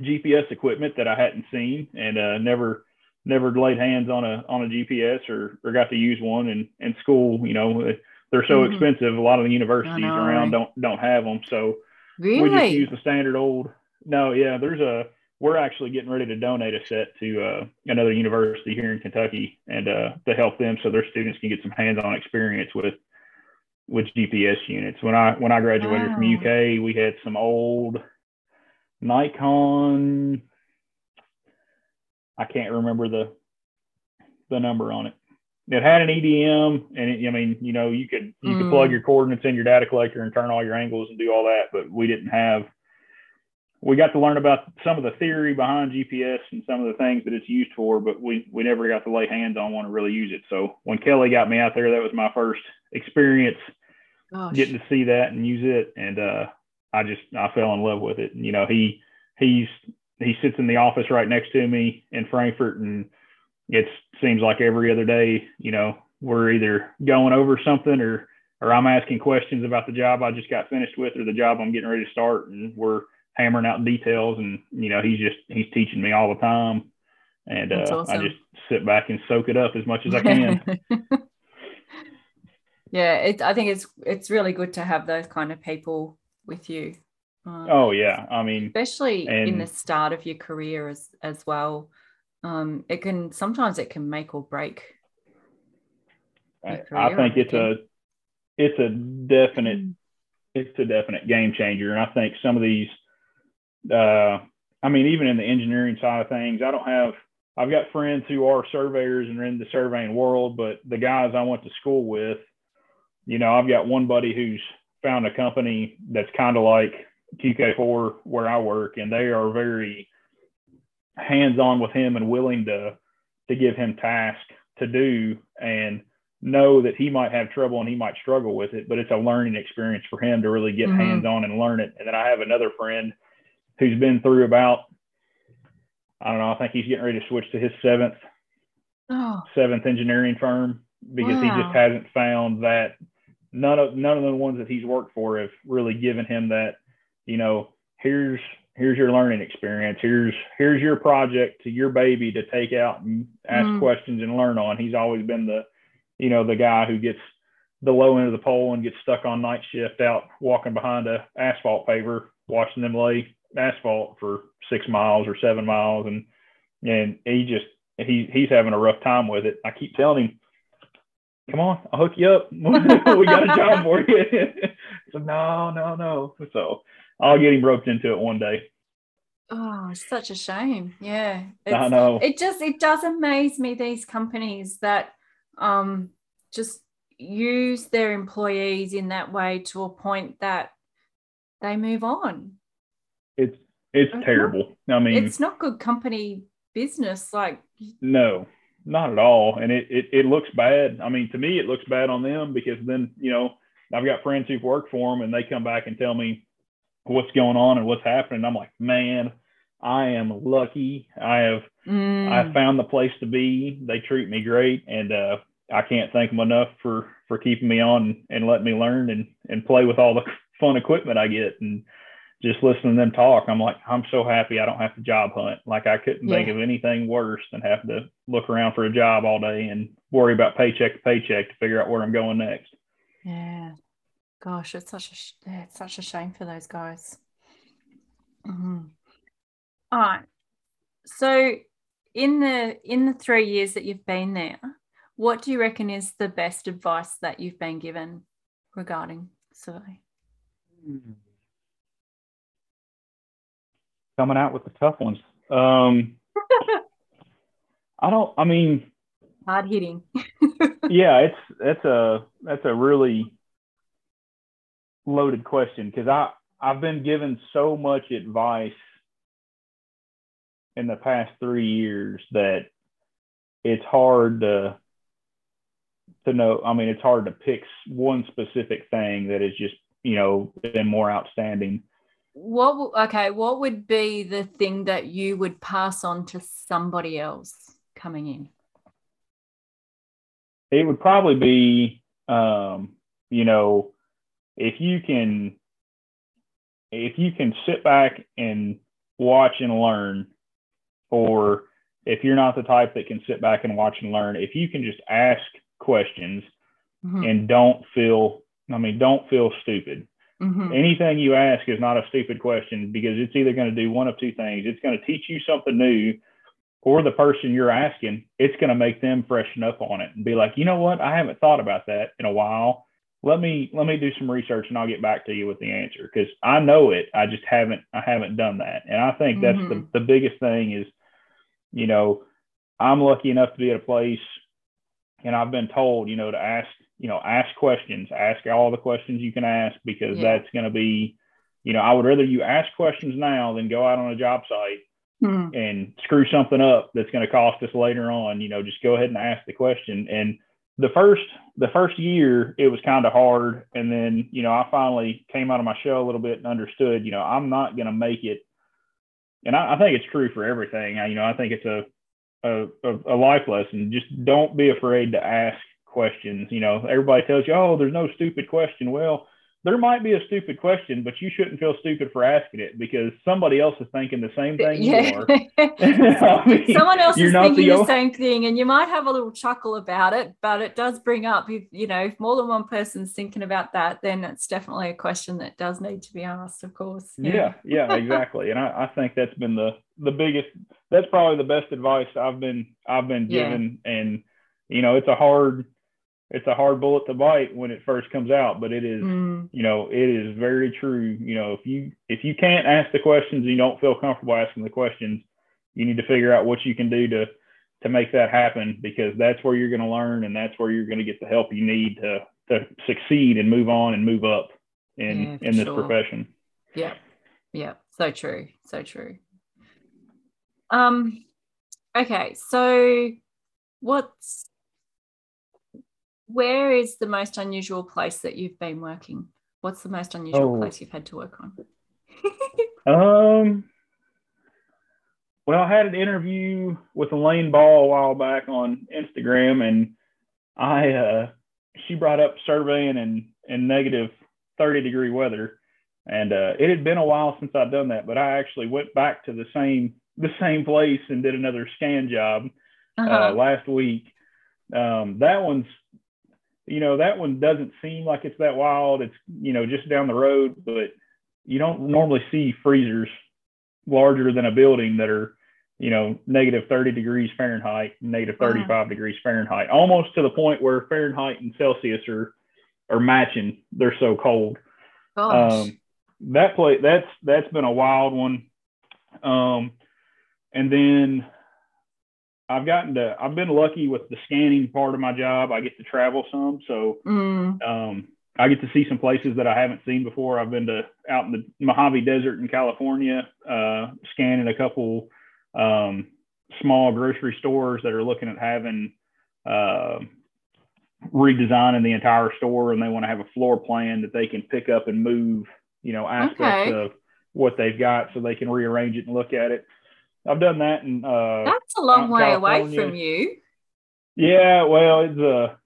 GPS equipment that I hadn't seen and uh, never never laid hands on a on a GPS or or got to use one in in school. You know, they're so mm-hmm. expensive. A lot of the universities know, around right? don't don't have them. So
really?
we just use the standard old. No, yeah, there's a. We're actually getting ready to donate a set to uh, another university here in Kentucky and uh, to help them so their students can get some hands-on experience with with GPS units. When I when I graduated wow. from UK, we had some old Nikon. I can't remember the the number on it it had an EDM, and it, I mean, you know, you could you mm. could plug mm. your coordinates in your data collector and turn all your angles and do all that, but we didn't have. We got to learn about some of the theory behind GPS and some of the things that it's used for, but we we never got to lay hands on one to really use it. So when Kelly got me out there, that was my first experience
Gosh.
getting to see that and use it, and uh, I just I fell in love with it. And, You know, he he's he sits in the office right next to me in Frankfort and it seems like every other day, you know, we're either going over something or or I'm asking questions about the job I just got finished with or the job I'm getting ready to start, and we're hammering out details. And you know, he's just he's teaching me all the time, and uh, awesome. I just sit back and soak it up as much as I can.
yeah, it, I think it's it's really good to have those kind of people with you.
Um, oh yeah, I mean,
especially and, in the start of your career as as well. Um, it can sometimes it can make or break.
I, I think it's a it's a definite mm. it's a definite game changer, and I think some of these, uh, I mean, even in the engineering side of things, I don't have. I've got friends who are surveyors and are in the surveying world, but the guys I went to school with, you know, I've got one buddy who's found a company that's kind of like QK4 where I work, and they are very hands-on with him and willing to to give him tasks to do and know that he might have trouble and he might struggle with it, but it's a learning experience for him to really get mm-hmm. hands-on and learn it. And then I have another friend who's been through about I don't know, I think he's getting ready to switch to his seventh oh. seventh engineering firm because wow. he just hasn't found that none of none of the ones that he's worked for have really given him that, you know, here's here's your learning experience. Here's here's your project to your baby to take out and ask mm. questions and learn on. He's always been the, you know, the guy who gets the low end of the pole and gets stuck on night shift out walking behind a asphalt paver, watching them lay asphalt for six miles or seven miles and and he just he he's having a rough time with it. I keep telling him, come on, I'll hook you up. we got a job for you. so no, no, no. So I'll get him roped into it one day.
Oh, such a shame. Yeah.
It's, I know.
It just it does amaze me these companies that um just use their employees in that way to a point that they move on.
It's it's terrible. I mean,
it's not good company business. Like
no, not at all. And it, it it looks bad. I mean, to me, it looks bad on them because then you know I've got friends who've worked for them and they come back and tell me what's going on and what's happening. I'm like, man, I am lucky. I have mm. I found the place to be. They treat me great, and uh, I can't thank them enough for for keeping me on and letting me learn and and play with all the fun equipment I get and just listening to them talk. I'm like, I'm so happy I don't have to job hunt. Like I couldn't yeah. think of anything worse than having to look around for a job all day and worry about paycheck to paycheck to figure out where I'm going next.
Yeah. Gosh, it's such a it's such a shame for those guys. Mm-hmm. All right. So, in the in the three years that you've been there, what do you reckon is the best advice that you've been given regarding survey?
Coming out with the tough ones. Um, I don't. I mean,
hard hitting.
yeah, it's that's a that's a really loaded question because I I've been given so much advice in the past three years that it's hard to to know. I mean, it's hard to pick one specific thing that is just you know been more outstanding.
What okay? What would be the thing that you would pass on to somebody else coming in?
It would probably be, um, you know, if you can if you can sit back and watch and learn or if you're not the type that can sit back and watch and learn if you can just ask questions mm-hmm. and don't feel i mean don't feel stupid mm-hmm. anything you ask is not a stupid question because it's either going to do one of two things it's going to teach you something new or the person you're asking it's going to make them freshen up on it and be like you know what i haven't thought about that in a while let me let me do some research and I'll get back to you with the answer because I know it. I just haven't I haven't done that. And I think that's mm-hmm. the, the biggest thing is, you know, I'm lucky enough to be at a place and I've been told, you know, to ask, you know, ask questions, ask all the questions you can ask because yeah. that's gonna be, you know, I would rather you ask questions now than go out on a job site mm-hmm. and screw something up that's gonna cost us later on. You know, just go ahead and ask the question and the first the first year it was kind of hard and then you know i finally came out of my shell a little bit and understood you know i'm not going to make it and I, I, think it's true for everything I, you know i think it's a, a a life lesson just don't be afraid to ask questions you know everybody tells you oh there's no stupid question well there might be a stupid question, but you shouldn't feel stupid for asking it because somebody else is thinking the same thing yeah. you are.
I mean, Someone else is thinking the, the, same thing, and you might have a little chuckle about it, but it does bring up if you know if more than one person's thinking about that, then it's definitely a question that does need to be asked, of course.
Yeah, yeah, yeah exactly. and I, I, think that's been the the biggest. That's probably the best advice I've been I've been given, yeah. and you know, it's a hard it's a hard bullet to bite when it first comes out, but it is, mm. you know, it is very true. You know, if you if you can't ask the questions and you don't feel comfortable asking the questions, you need to figure out what you can do to to make that happen because that's where you're going to learn and that's where you're going to get the help you need to to succeed and move on and move up in yeah, in this sure. profession.
Yeah. Yeah, so true. So true. Um okay, so what's where is the most unusual place that you've been working? What's the most unusual oh. place you've had to work on?
um, well, I had an interview with Elaine Ball a while back on Instagram, and I uh, she brought up surveying and in negative 30 degree weather, and uh, it had been a while since I'd done that, but I actually went back to the same the same place and did another scan job uh-huh. uh, last week. Um, that one's you know, that one doesn't seem like it's that wild. It's, you know, just down the road, but you don't normally see freezers larger than a building that are, you know, negative 30 degrees Fahrenheit, negative 35 wow. degrees Fahrenheit, almost to the point where Fahrenheit and Celsius are, are matching. They're so cold. Um, that place, that's, that's been a wild one. Um, and then I've gotten to I've been lucky with the scanning part of my job. I get to travel some, so mm. um, I get to see some places that I haven't seen before. I've been to out in the Mojave Desert in California, uh, scanning a couple um, small grocery stores that are looking at having uh, redesigning the entire store, and they want to have a floor plan that they can pick up and move, you know, aspects okay. of what they've got, so they can rearrange it and look at it. I've done that, and uh,
that's a long way California. away from you.
Yeah, well, it's a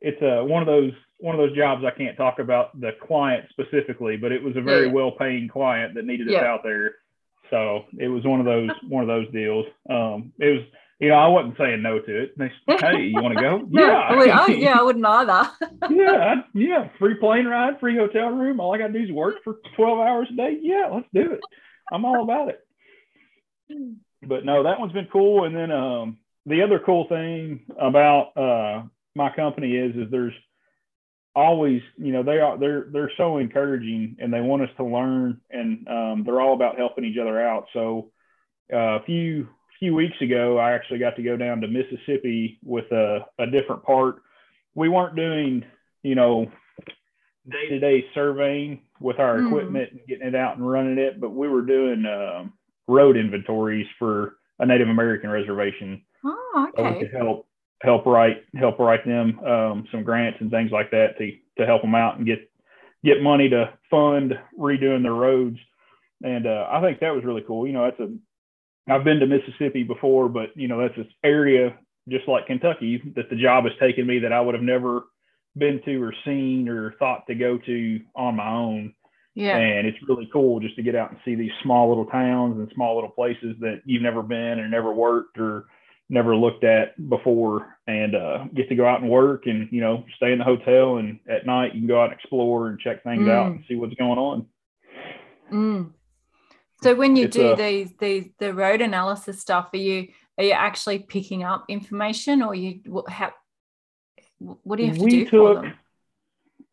it's a one of those one of those jobs I can't talk about the client specifically, but it was a very yeah. well paying client that needed yeah. us out there. So it was one of those one of those deals. Um, it was you know I wasn't saying no to it. They, hey, you want to go?
yeah, I yeah, I wouldn't either.
yeah, I, yeah, free plane ride, free hotel room. All I got to do is work for twelve hours a day. Yeah, let's do it. I'm all about it but no, that one's been cool. And then um, the other cool thing about uh, my company is is there's always you know they are they're they're so encouraging and they want us to learn and um, they're all about helping each other out. So uh, a few few weeks ago, I actually got to go down to Mississippi with a, a different part. We weren't doing you know day to day surveying with our mm. equipment and getting it out and running it, but we were doing um, road inventories for a Native American reservation.
Oh, okay.
to help help write help write them um, some grants and things like that to to help them out and get get money to fund redoing their roads. And uh, I think that was really cool. You know, that's a I've been to Mississippi before, but you know that's this area just like Kentucky that the job has taken me that I would have never been to or seen or thought to go to on my own.
Yeah.
And it's really cool just to get out and see these small little towns and small little places that you've never been or never worked or never looked at before and uh, get to go out and work and, you know, stay in the hotel. And at night, you can go out and explore and check things mm. out and see what's going on.
Mm. So when you it's do a, these, these, the road analysis stuff, are you, are you actually picking up information or you, what, how, what do you have to do took, for them?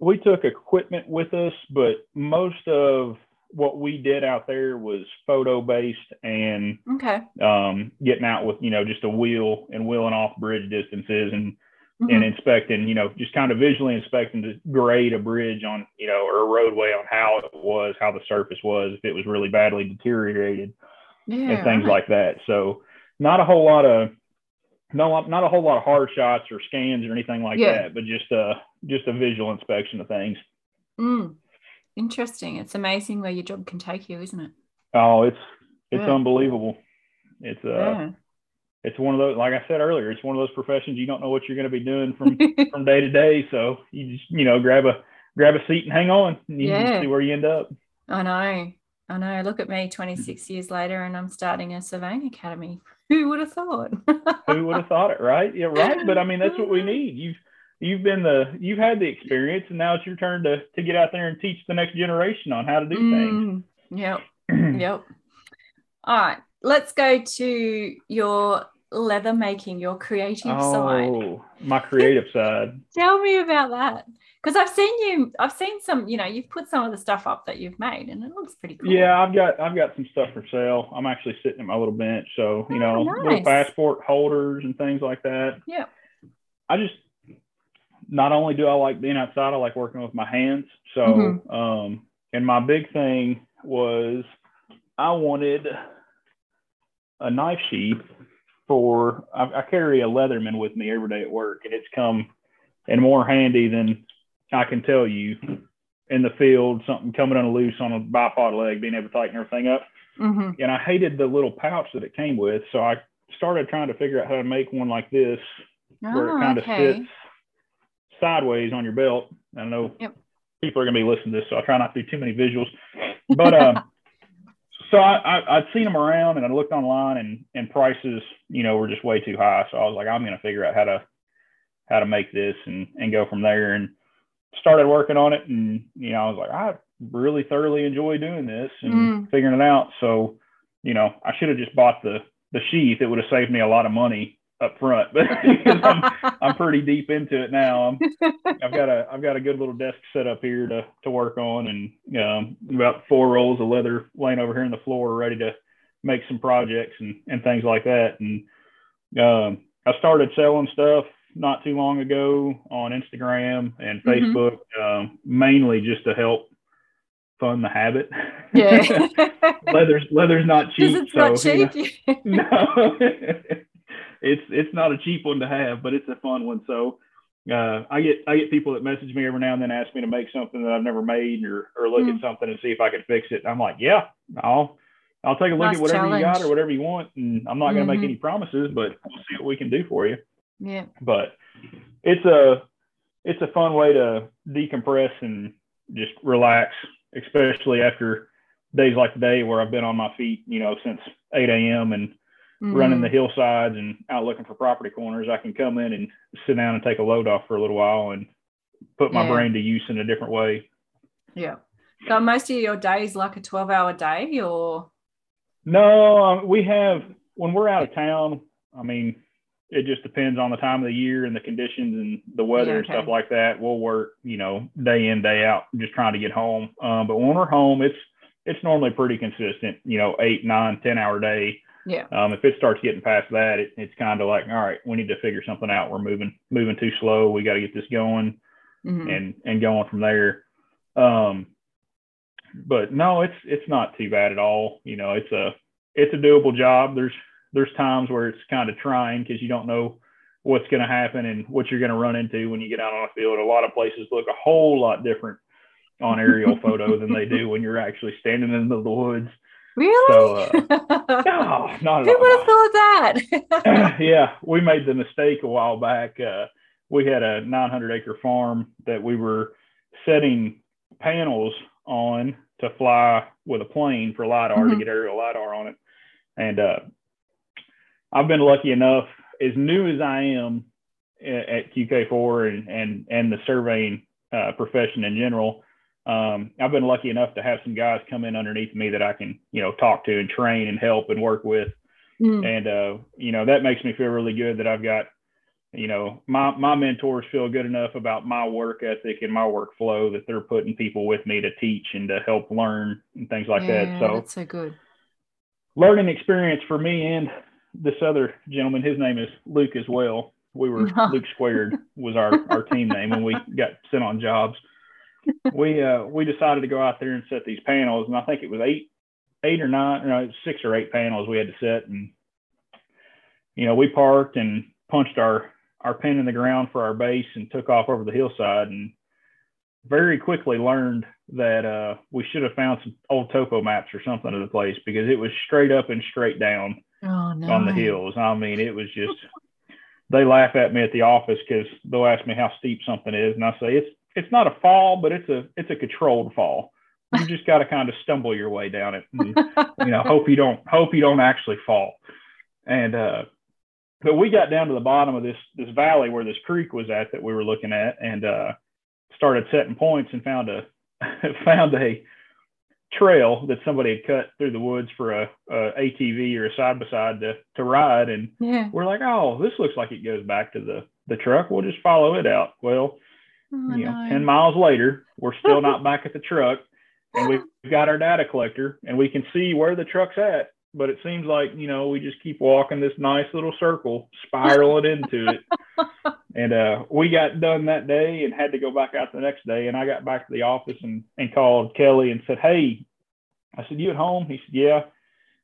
We took equipment with us, but most of what we did out there was photo based and
okay.
um, getting out with you know just a wheel and wheeling off bridge distances and mm-hmm. and inspecting you know just kind of visually inspecting to grade a bridge on you know or a roadway on how it was how the surface was if it was really badly deteriorated yeah, and things like that so not a whole lot of no, not a whole lot of hard shots or scans or anything like
Yeah.
that, but just a just a visual inspection of things.
Mm. Interesting. It's amazing where your job can take you, isn't it?
Oh, it's it's
Yeah.
unbelievable. It's uh,
yeah.
it's one of those like I said earlier, it's one of those professions you don't know what you're going to be doing from from day to day. So you just you know grab a grab a seat and hang on. And you
Yeah.
see where you end up.
I know. I know. Look at me 26 years later and I'm starting a surveying academy. Who would have thought?
Who would have thought it, right? Yeah, right. But I mean, that's what we need. You've you've been the you've had the experience, and now it's your turn to to get out there and teach the next generation on how to do
Mm, yep.
things.
Yep. All right. Let's go to your leather making, your creative side.
oh, my creative side.
Tell me about that. Because I've seen you, I've seen some, you know, you've put some of the stuff up that you've made and it looks pretty cool.
Yeah, I've got I've got some stuff for sale. I'm actually sitting at my little bench, so you know,
Oh,
little passport holders and things like that.
Yeah.
I just not only do I like being outside, I like working with my hands. So,
Mhm.
um, and my big thing was I wanted a knife sheath for. I, I carry a Leatherman with me every day at work, and it's come and more handy than I can tell you. In the field, something coming on loose on a bipod leg, being able to tighten everything up
Mhm.
and I hated the little pouch that it came with. So I started trying to figure out how to make one like this where it
Oh,
kind of
okay.
sits sideways on your belt. I know
Yep.
people are going to be listening to this, so I try not to do too many visuals. But um, so I, I, I'd seen them around and I looked online and, and prices, you know, were just way too high. So I was like, I'm going to figure out how to how to make this and, and go from there. And started working on it. And, you know, I was like, I really thoroughly enjoy doing this and
Mm.
figuring it out. So, you know, I should have just bought the, the sheath. It would have saved me a lot of money up front, but I'm, I'm pretty deep into it now. I'm, I've got a, I've got a good little desk set up here to, to work on and um, about four rolls of leather laying over here on the floor, ready to make some projects and, and things like that. And um, I started selling stuff not too long ago on Instagram and
Mhm.
Facebook, um, mainly just to help fund the habit.
yeah.
leather's leather's not cheap.
It's not
so, you know,
cheap.
no, it's it's not a cheap one to have, but it's a fun one. So uh, I get I get people that message me every now and then ask me to make something that I've never made or or look
Mm.
at something and see if I can fix it. I'm like, yeah, I'll I'll take a look
Nice
at whatever you got or whatever you want, and I'm not going to
Mhm.
make any promises, but we'll see what we can do for you.
Yeah.
But it's a it's a fun way to decompress and just relax, especially after days like today where I've been on my feet, you know, since 8 a.m. and running
Mm.
the hillsides and out looking for property corners, I can come in and sit down and take a load off for a little while and put my
Yeah.
brain to use in a different way.
Yeah. So most of your days like a 12 hour day or
No, um, we have when we're out of town. I mean, it just depends on the time of the year and the conditions and the weather
Yeah,
and stuff like that. We'll work, you know, day in day out, just trying to get home. Um, but when we're home, it's it's normally pretty consistent. You know, eight, nine, ten hour day.
yeah.
Um, if it starts getting past that, it, it's kind of like, all right, we need to figure something out. We're moving moving too slow. We got to get this going
Mhm.
and and going from there. Um, but no, it's it's not too bad at all. You know, it's a it's a doable job. There's there's times where it's kind of trying because you don't know what's going to happen and what you're going to run into when you get out on a field. A lot of places look a whole lot different on aerial photo than they do when you're actually standing in the middle of the woods.
Really?
So, uh, No, not
Who would have thought that?
yeah, we made the mistake a while back. Uh, we had a 900 acre farm that we were setting panels on to fly with a plane for lidar to
Mhm.
get aerial lidar on it. And uh, I've been lucky enough, as new as I am at QK4 and and and the surveying uh, profession in general. Um, I've been lucky enough to have some guys come in underneath me that I can, you know, talk to and train and help and work with
Mm.
and uh, you know that makes me feel really good that I've got you know my my mentors feel good enough about my work ethic and my workflow that they're putting people with me to teach and to help learn and things like
yeah,
that. So
that's so good.
learning experience for me and this other gentleman, his name is Luke as well. We were Luke Squared was our our team name when we got sent on jobs. We uh we decided to go out there and set these panels, and I think it was eight eight or nine, no, six or eight panels we had to set, and you know we parked and punched our our pin in the ground for our base and took off over the hillside and very quickly learned that uh, we should have found some old topo maps or something of the place because it was straight up and straight down
Oh no.
on the hills. I mean, it was just they laugh at me at the office because they'll ask me how steep something is, and I say it's it's not a fall, but it's a it's a controlled fall. You just got to kind of stumble your way down it. And, you know, hope you don't hope you don't actually fall. And uh, but we got down to the bottom of this this valley where this creek was at that we were looking at, and uh, started setting points and found a found a trail that somebody had cut through the woods for a, a ATV or a side by side to to ride, and
Yeah.
we're like, oh, this looks like it goes back to the the truck. We'll just follow it out. Well,
Oh,
you know,
no.
10 miles later, we're still not back at the truck and we've got our data collector and we can see where the truck's at. But it seems like, you know, we just keep walking this nice little circle, spiraling into it. And uh, we got done that day and had to go back out the next day. And I got back to the office and, and called Kelly and said, Hey, I said, You at home? He said, Yeah.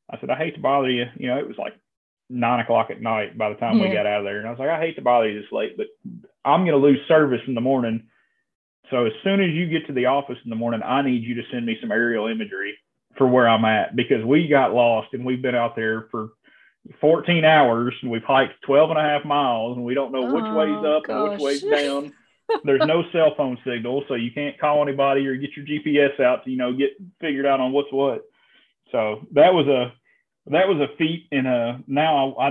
I said, I hate to bother you. You know, it was like nine o'clock at night by the time we got out of there. And I was like, I hate to bother you this late, but I'm going to lose service in the morning. So as soon as you get to the office in the morning, I need you to send me some aerial imagery for where I'm at because we got lost and we've been out there for 14 hours and we've hiked 12 and a half miles and we don't know which way's
Oh,
up and which way's down. There's no cell phone signal, so you can't call anybody or get your GPS out to, you know, get figured out on what's what. So that was a that was a feat and uh now I,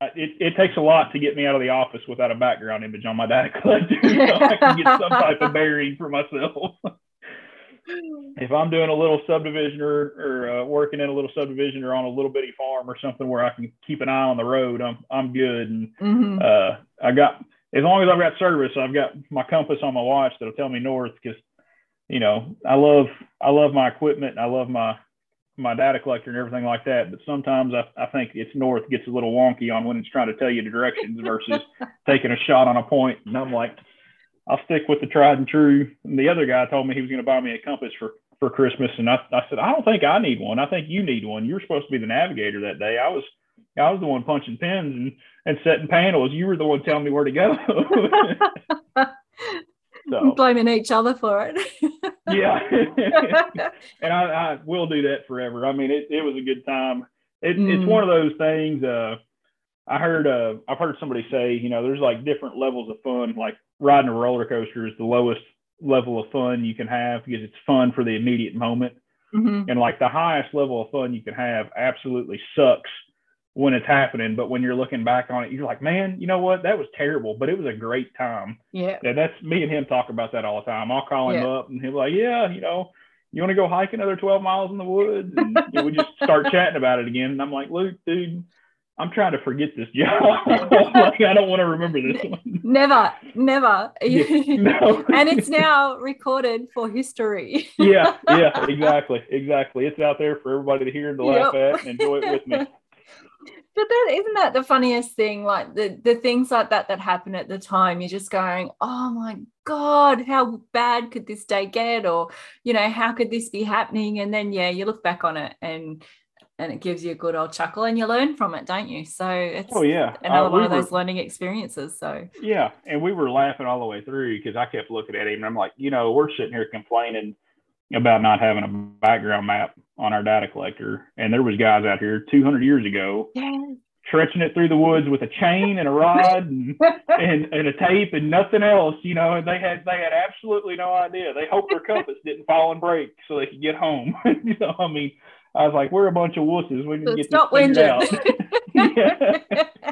I it, it takes a lot to get me out of the office without a background image on my data collector so I can get some type of bearing for myself. If I'm doing a little subdivision or, or uh, working in a little subdivision or on a little bitty farm or something where I can keep an eye on the road, I'm I'm good. And
Mhm.
uh, I got as long as I've got service, I've got my compass on my watch that'll tell me north because you know I love I love my equipment and I love my my data collector and everything like that. But sometimes I, I think it's north gets a little wonky on when it's trying to tell you the directions versus taking a shot on a point. And I'm like, I'll stick with the tried and true. And the other guy told me he was going to buy me a compass for for Christmas, and I, I said, I don't think I need one. I think you need one. You're supposed to be the navigator that day. I was I was the one punching pins and and setting panels. You were the one telling me where to go. so
Blaming each other for it.
yeah, and I, I will do that forever. I mean, it, it was a good time. It,
Mm.
It's one of those things. Uh, I heard uh, I've heard somebody say, you know, there's like different levels of fun. Like riding a roller coaster is the lowest level of fun you can have because it's fun for the immediate moment.
Mhm.
And like the highest level of fun you can have absolutely sucks when it's happening. But when you're looking back on it, you're like, man, you know what? That was terrible, but it was a great time.
Yeah.
And that's me and him talk about that all the time. I'll call him
Yeah.
up and he'll be like, yeah, you know, you want to go hike another 12 miles in the woods? And you know, we just start chatting about it again. And I'm like, Luke, dude, I'm trying to forget this job. like, I don't want to remember this one.
Never, never.
No.
and it's now recorded for history.
yeah, yeah, exactly, exactly. It's out there for everybody to hear and to laugh
Yep.
at and enjoy it with me.
But that isn't that the funniest thing? Like the the things like that that happen at the time, you're just going, "Oh my god, how bad could this day get?" Or you know, how could this be happening? And then yeah, you look back on it and and it gives you a good old chuckle, and you learn from it, don't you? So it's
Oh yeah,
another
Uh,
one
we
of those learning experiences. So
Yeah, and we were laughing all the way through because I kept looking at him and I'm like, you know, we're sitting here complaining about not having a background map on our data collector, and there was guys out here 200 years ago
yeah,
trenching it through the woods with a chain and a rod and, and, and a tape and nothing else, you know, and they had they had absolutely no idea. They hoped their compass didn't fall and break so they could get home. you know, I mean, I was like, we're a bunch of wusses. We to get
stop
this out.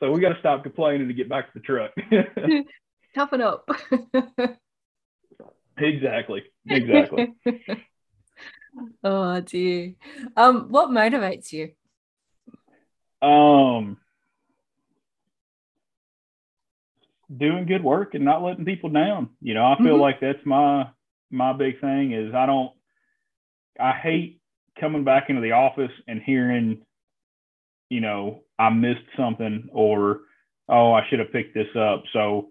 So we got to stop complaining to get back to the truck.
toughen up.
exactly. Exactly.
oh dear. Um, what motivates you?
Um, doing good work and not letting people down. You know, I feel
Mhm.
like that's my my big thing is I don't I hate coming back into the office and hearing, you know, I missed something or oh I should have picked this up. So,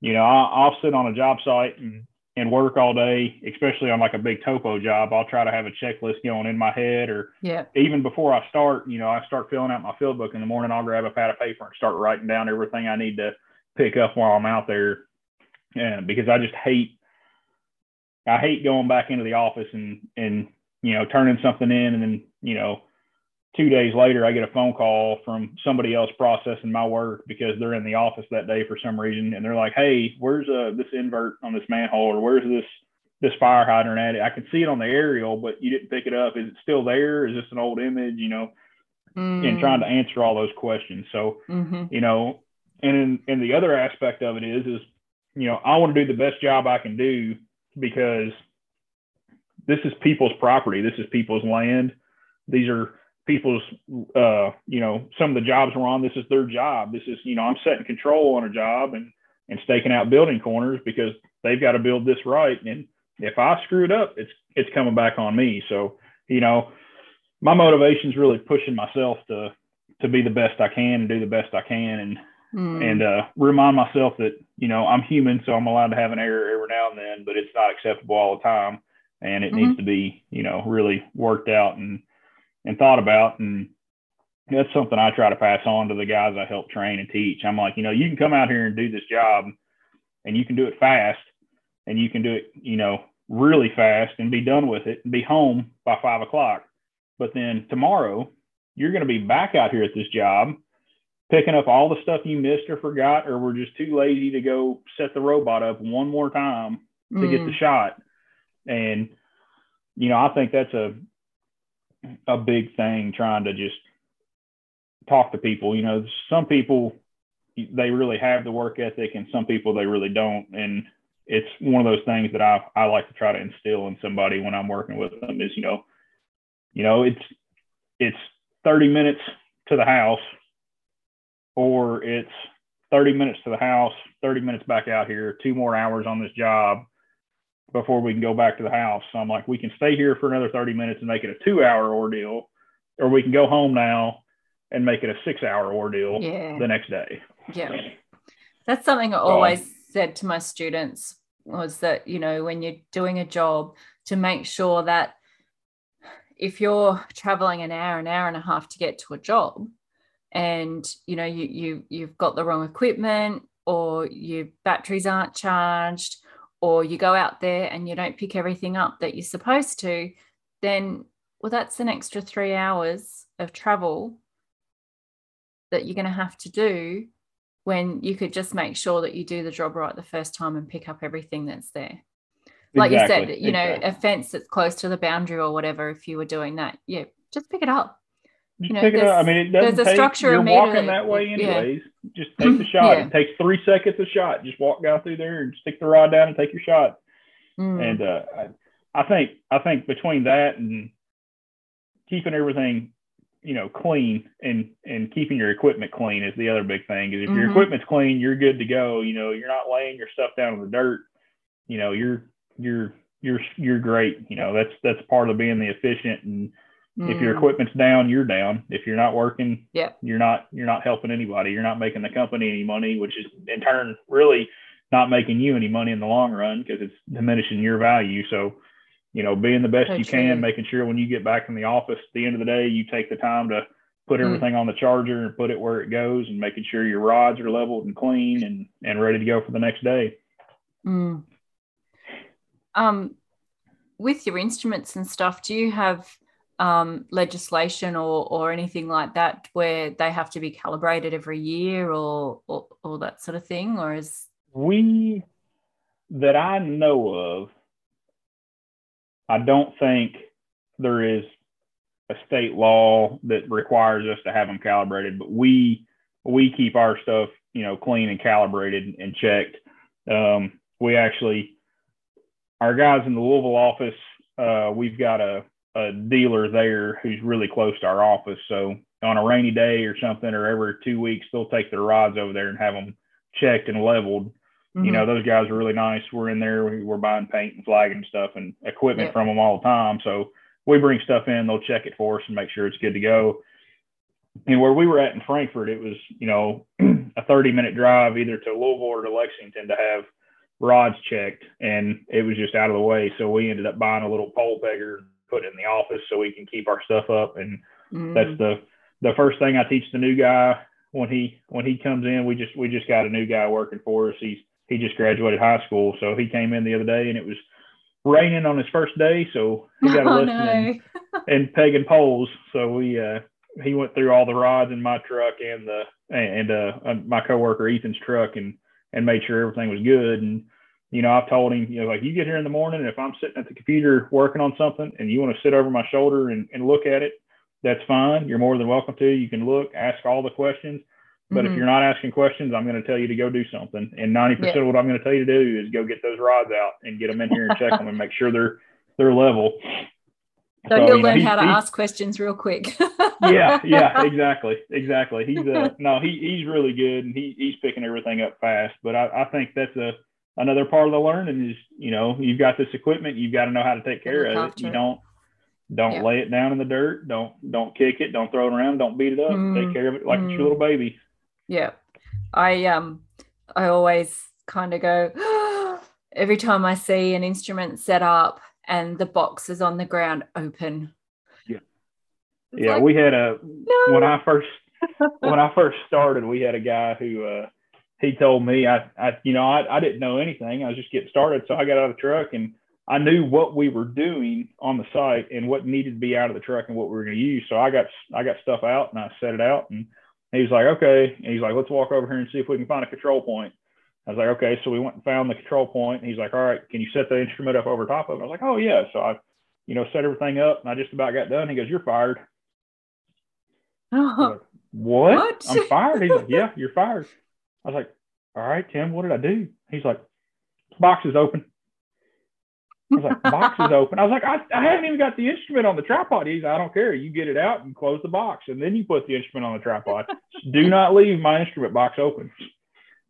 you know, I'll, I'll sit on a job site and and work all day, especially on like a big topo job, I'll try to have a checklist going in my head or
Yeah.
even before I start, you know, I start filling out my field book in the morning, I'll grab a pad of paper and start writing down everything I need to pick up while I'm out there. And because I just hate I hate going back into the office and and you know, turning something in and then, you know, two days later I get a phone call from somebody else processing my work because they're in the office that day for some reason and they're like, Hey, where's uh this invert on this manhole or where's this this fire hydrant at it? I can see it on the aerial, but you didn't pick it up. Is it still there? Is this an old image? You know, and trying to answer all those questions. So,
Mm-hmm.
you know, and in, and the other aspect of it is, is, you know, I want to do the best job I can do because this is people's property. This is people's land. These are people's, uh, you know, some of the jobs we're on, this is their job. This is, you know, I'm setting control on a job and, and staking out building corners because they've got to build this right. And if I screw it up, it's, it's coming back on me. So, you know, my motivation is really pushing myself to, to be the best I can and do the best I can. And,
Mm.
and uh, remind myself that you know I'm human, so I'm allowed to have an error every now and then, but it's not acceptable all the time, and it needs to be you know really worked out and and thought about, and that's something I try to pass on to the guys I help train and teach. I'm like, you know, you can come out here and do this job, and you can do it fast, and you can do it you know really fast and be done with it and be home by five o'clock, but then tomorrow you're going to be back out here at this job picking up all the stuff you missed or forgot, or were just too lazy to go set the robot up one more time to get the
Mm.
shot. And, you know, I think that's a, a big thing trying to just talk to people. You know, some people, they really have the work ethic and some people they really don't. And it's one of those things that I, I like to try to instill in somebody when I'm working with them is, you know, you know, it's, it's 30 minutes to the house or it's 30 minutes to the house, 30 minutes back out here, two more hours on this job before we can go back to the house. So I'm like, we can stay here for another 30 minutes and make it a two hour ordeal, or we can go home now and make it a six hour ordeal
Yeah.
the next day.
Yeah. That's something I always said to my students was that, you know, when you're doing a job, to make sure that if you're traveling an hour, an hour and a half to get to a job, and you know you you you've got the wrong equipment or your batteries aren't charged or you go out there and you don't pick everything up that you're supposed to then well that's an extra 3 hours of travel that you're going to have to do when you could just make sure that you do the job right the first time and pick up everything that's there like you said you know
exactly.
a fence that's close to the boundary or whatever if you were doing that yeah just pick it up
Just
You know,
pick it up. I mean, it doesn't
there's a
take,
structure
you're walking that way
yeah.
anyways. Just take the shot.
Yeah.
It takes three seconds a shot. Just walk down through there and stick the rod down and take your shot.
Mm.
And uh, I, I think I think between that and keeping everything, you know, clean and and keeping your equipment clean is the other big thing. Is if your
Mhm.
equipment's clean, you're good to go. You know, you're not laying your stuff down in the dirt. You know, you're you're you're you're great. You know, that's that's part of being the efficient. And if your
Mm.
equipment's down, you're down. If you're not working,
yeah,
you're not you're not helping anybody. You're not making the company any money, which is in turn really not making you any money in the long run because it's diminishing your value. So, you know, being the best you
true.
can, making sure when you get back in the office at the end of the day, you take the time to put
Mm.
everything on the charger and put it where it goes and making sure your rods are leveled and clean and, and ready to go for the next day.
Mm. Um, with your instruments and stuff, do you have um, legislation or or anything like that where they have to be calibrated every year or or, or that sort of thing, or is
We, that I know of, I don't think there is a state law that requires us to have them calibrated, but we we keep our stuff, you know, clean and calibrated and checked. Um, we actually, our guys in the Louisville office, uh, we've got a, a dealer there who's really close to our office. So on a rainy day or something, or every two weeks, they'll take their rods over there and have them checked and leveled
Mm-hmm.
you know those guys are really nice we're in there we- we're buying paint and flagging stuff and equipment
Yeah.
from them all the time so we bring stuff in they'll check it for us and make sure it's good to go and where we were at in frankfort it was you know a 30 minute drive either to louisville or to lexington to have rods checked, and it was just out of the way. So we ended up buying a little pole pegger, put in the office so we can keep our stuff up. And mm. that's the the first thing I teach the new guy when he when he comes in. We just we just got a new guy working for us. He's he just graduated high school, so he came in the other day, and it was raining on his first day, so he got a oh, lesson no. in, in pegging poles. So we uh, he went through all the rods in my truck and the and uh, my coworker Ethan's truck and and made sure everything was good. And you know, I've told him, you know, like you get here in the morning, and if I'm sitting at the computer working on something, and you want to sit over my shoulder and, and look at it, that's fine. You're more than welcome to. You can look, ask all the questions. But mm-hmm. if you're not asking questions, I'm going to tell you to go do something. And 90% yeah. of what I'm going to tell you to do is go get those rods out and get them in here and check them and make sure they're they're level.
So, so he'll learn know, how to ask questions real quick.
yeah, yeah, exactly, exactly. He's uh, no, he he's really good and he he's picking everything up fast. But I, I think that's a another part of the learning is you know you've got this equipment, you've got to know how to take care of it. You don't don't yeah. lay it down in the dirt, don't don't kick it, don't throw it around, don't beat it up. Mm. Take care of it like mm. it's your little baby.
Yeah, I um I always kind of go every time I see an instrument set up and the box is on the ground open.
Yeah. It's yeah, like, we had a no. when I first when I first started, we had a guy who uh he told me I, I you know, I, I didn't know anything. I was just getting started. So I got out of the truck and I knew what we were doing on the site and what needed to be out of the truck and what we were going to use. So I got I got stuff out and I set it out and he was like, okay. And he's like, let's walk over here and see if we can find a control point. I was like, okay. So we went and found the control point. And he's like, all right, can you set the instrument up over top of it? I was like, oh, yeah. So I, you know, set everything up and I just about got done. He goes, you're fired.
Oh,
like, what? what? I'm fired. He's like, yeah, you're fired. I was like, all right, Tim, what did I do? He's like, box is open. I was like, box is open. I was like, I, I haven't even got the instrument on the tripod. He's, I don't care. You get it out and close the box, and then you put the instrument on the tripod. Do not leave my instrument box open.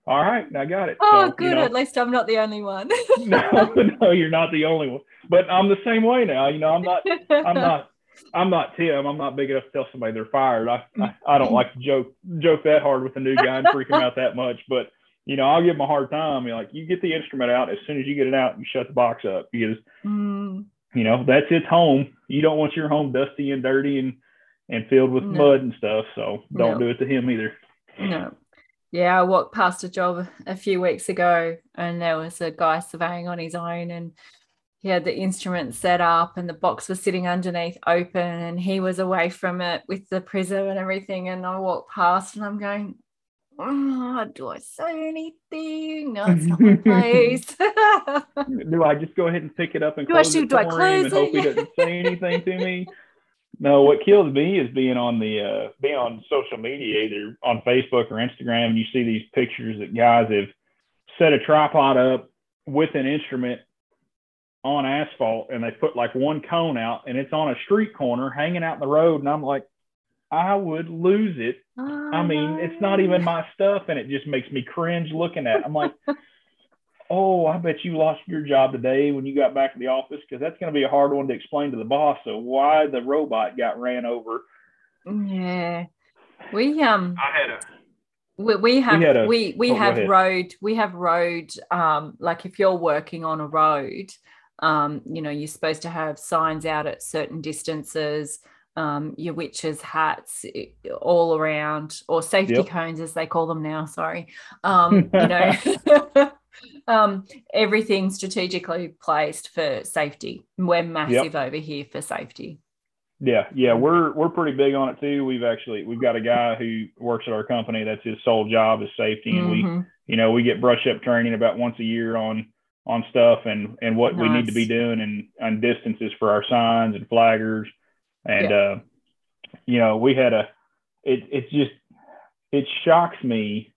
All right, I got it.
Oh, so, good. You know, At least I'm not the only one.
no, no, you're not the only one. But I'm the same way now. You know, I'm not. I'm not. I'm not Tim. I'm not big enough to tell somebody they're fired. I, I, I don't like to joke joke that hard with a new guy and freak him out that much. But you know, I'll give them a hard time. You're like, you get the instrument out as soon as you get it out, you shut the box up because, mm. you know, that's its home. You don't want your home dusty and dirty and and filled with no. mud and stuff. So don't no. do it to him either.
No. Yeah, I walked past a job a few weeks ago, and there was a guy surveying on his own, and he had the instrument set up, and the box was sitting underneath open, and he was away from it with the prism and everything. And I walked past, and I'm going, oh, do I say anything? No, it's not my place.
do I just go ahead and pick it up and do close I shoot, it do I close and hope he doesn't say anything to me? No, what kills me is being on the uh, being on social media, either on Facebook or Instagram, and you see these pictures that guys have set a tripod up with an instrument on asphalt, and they put like one cone out, and it's on a street corner hanging out in the road, and I'm like, I would lose it. Oh, I mean, it's not even my stuff, and it just makes me cringe looking at. It. I'm like, oh, I bet you lost your job today when you got back to the office because that's going to be a hard one to explain to the boss. So why the robot got ran over?
Yeah, we um,
I had a.
We, we have we a, we, we oh, have road we have road um like if you're working on a road um you know you're supposed to have signs out at certain distances um, your witches hats all around or safety yep. cones as they call them now sorry um, you know um, everything strategically placed for safety we're massive yep. over here for safety
yeah yeah we're we're pretty big on it too we've actually we've got a guy who works at our company that's his sole job is safety and mm-hmm. we you know we get brush up training about once a year on on stuff and and what nice. we need to be doing and on distances for our signs and flaggers and, yeah. uh, you know, we had a, it, it just, it shocks me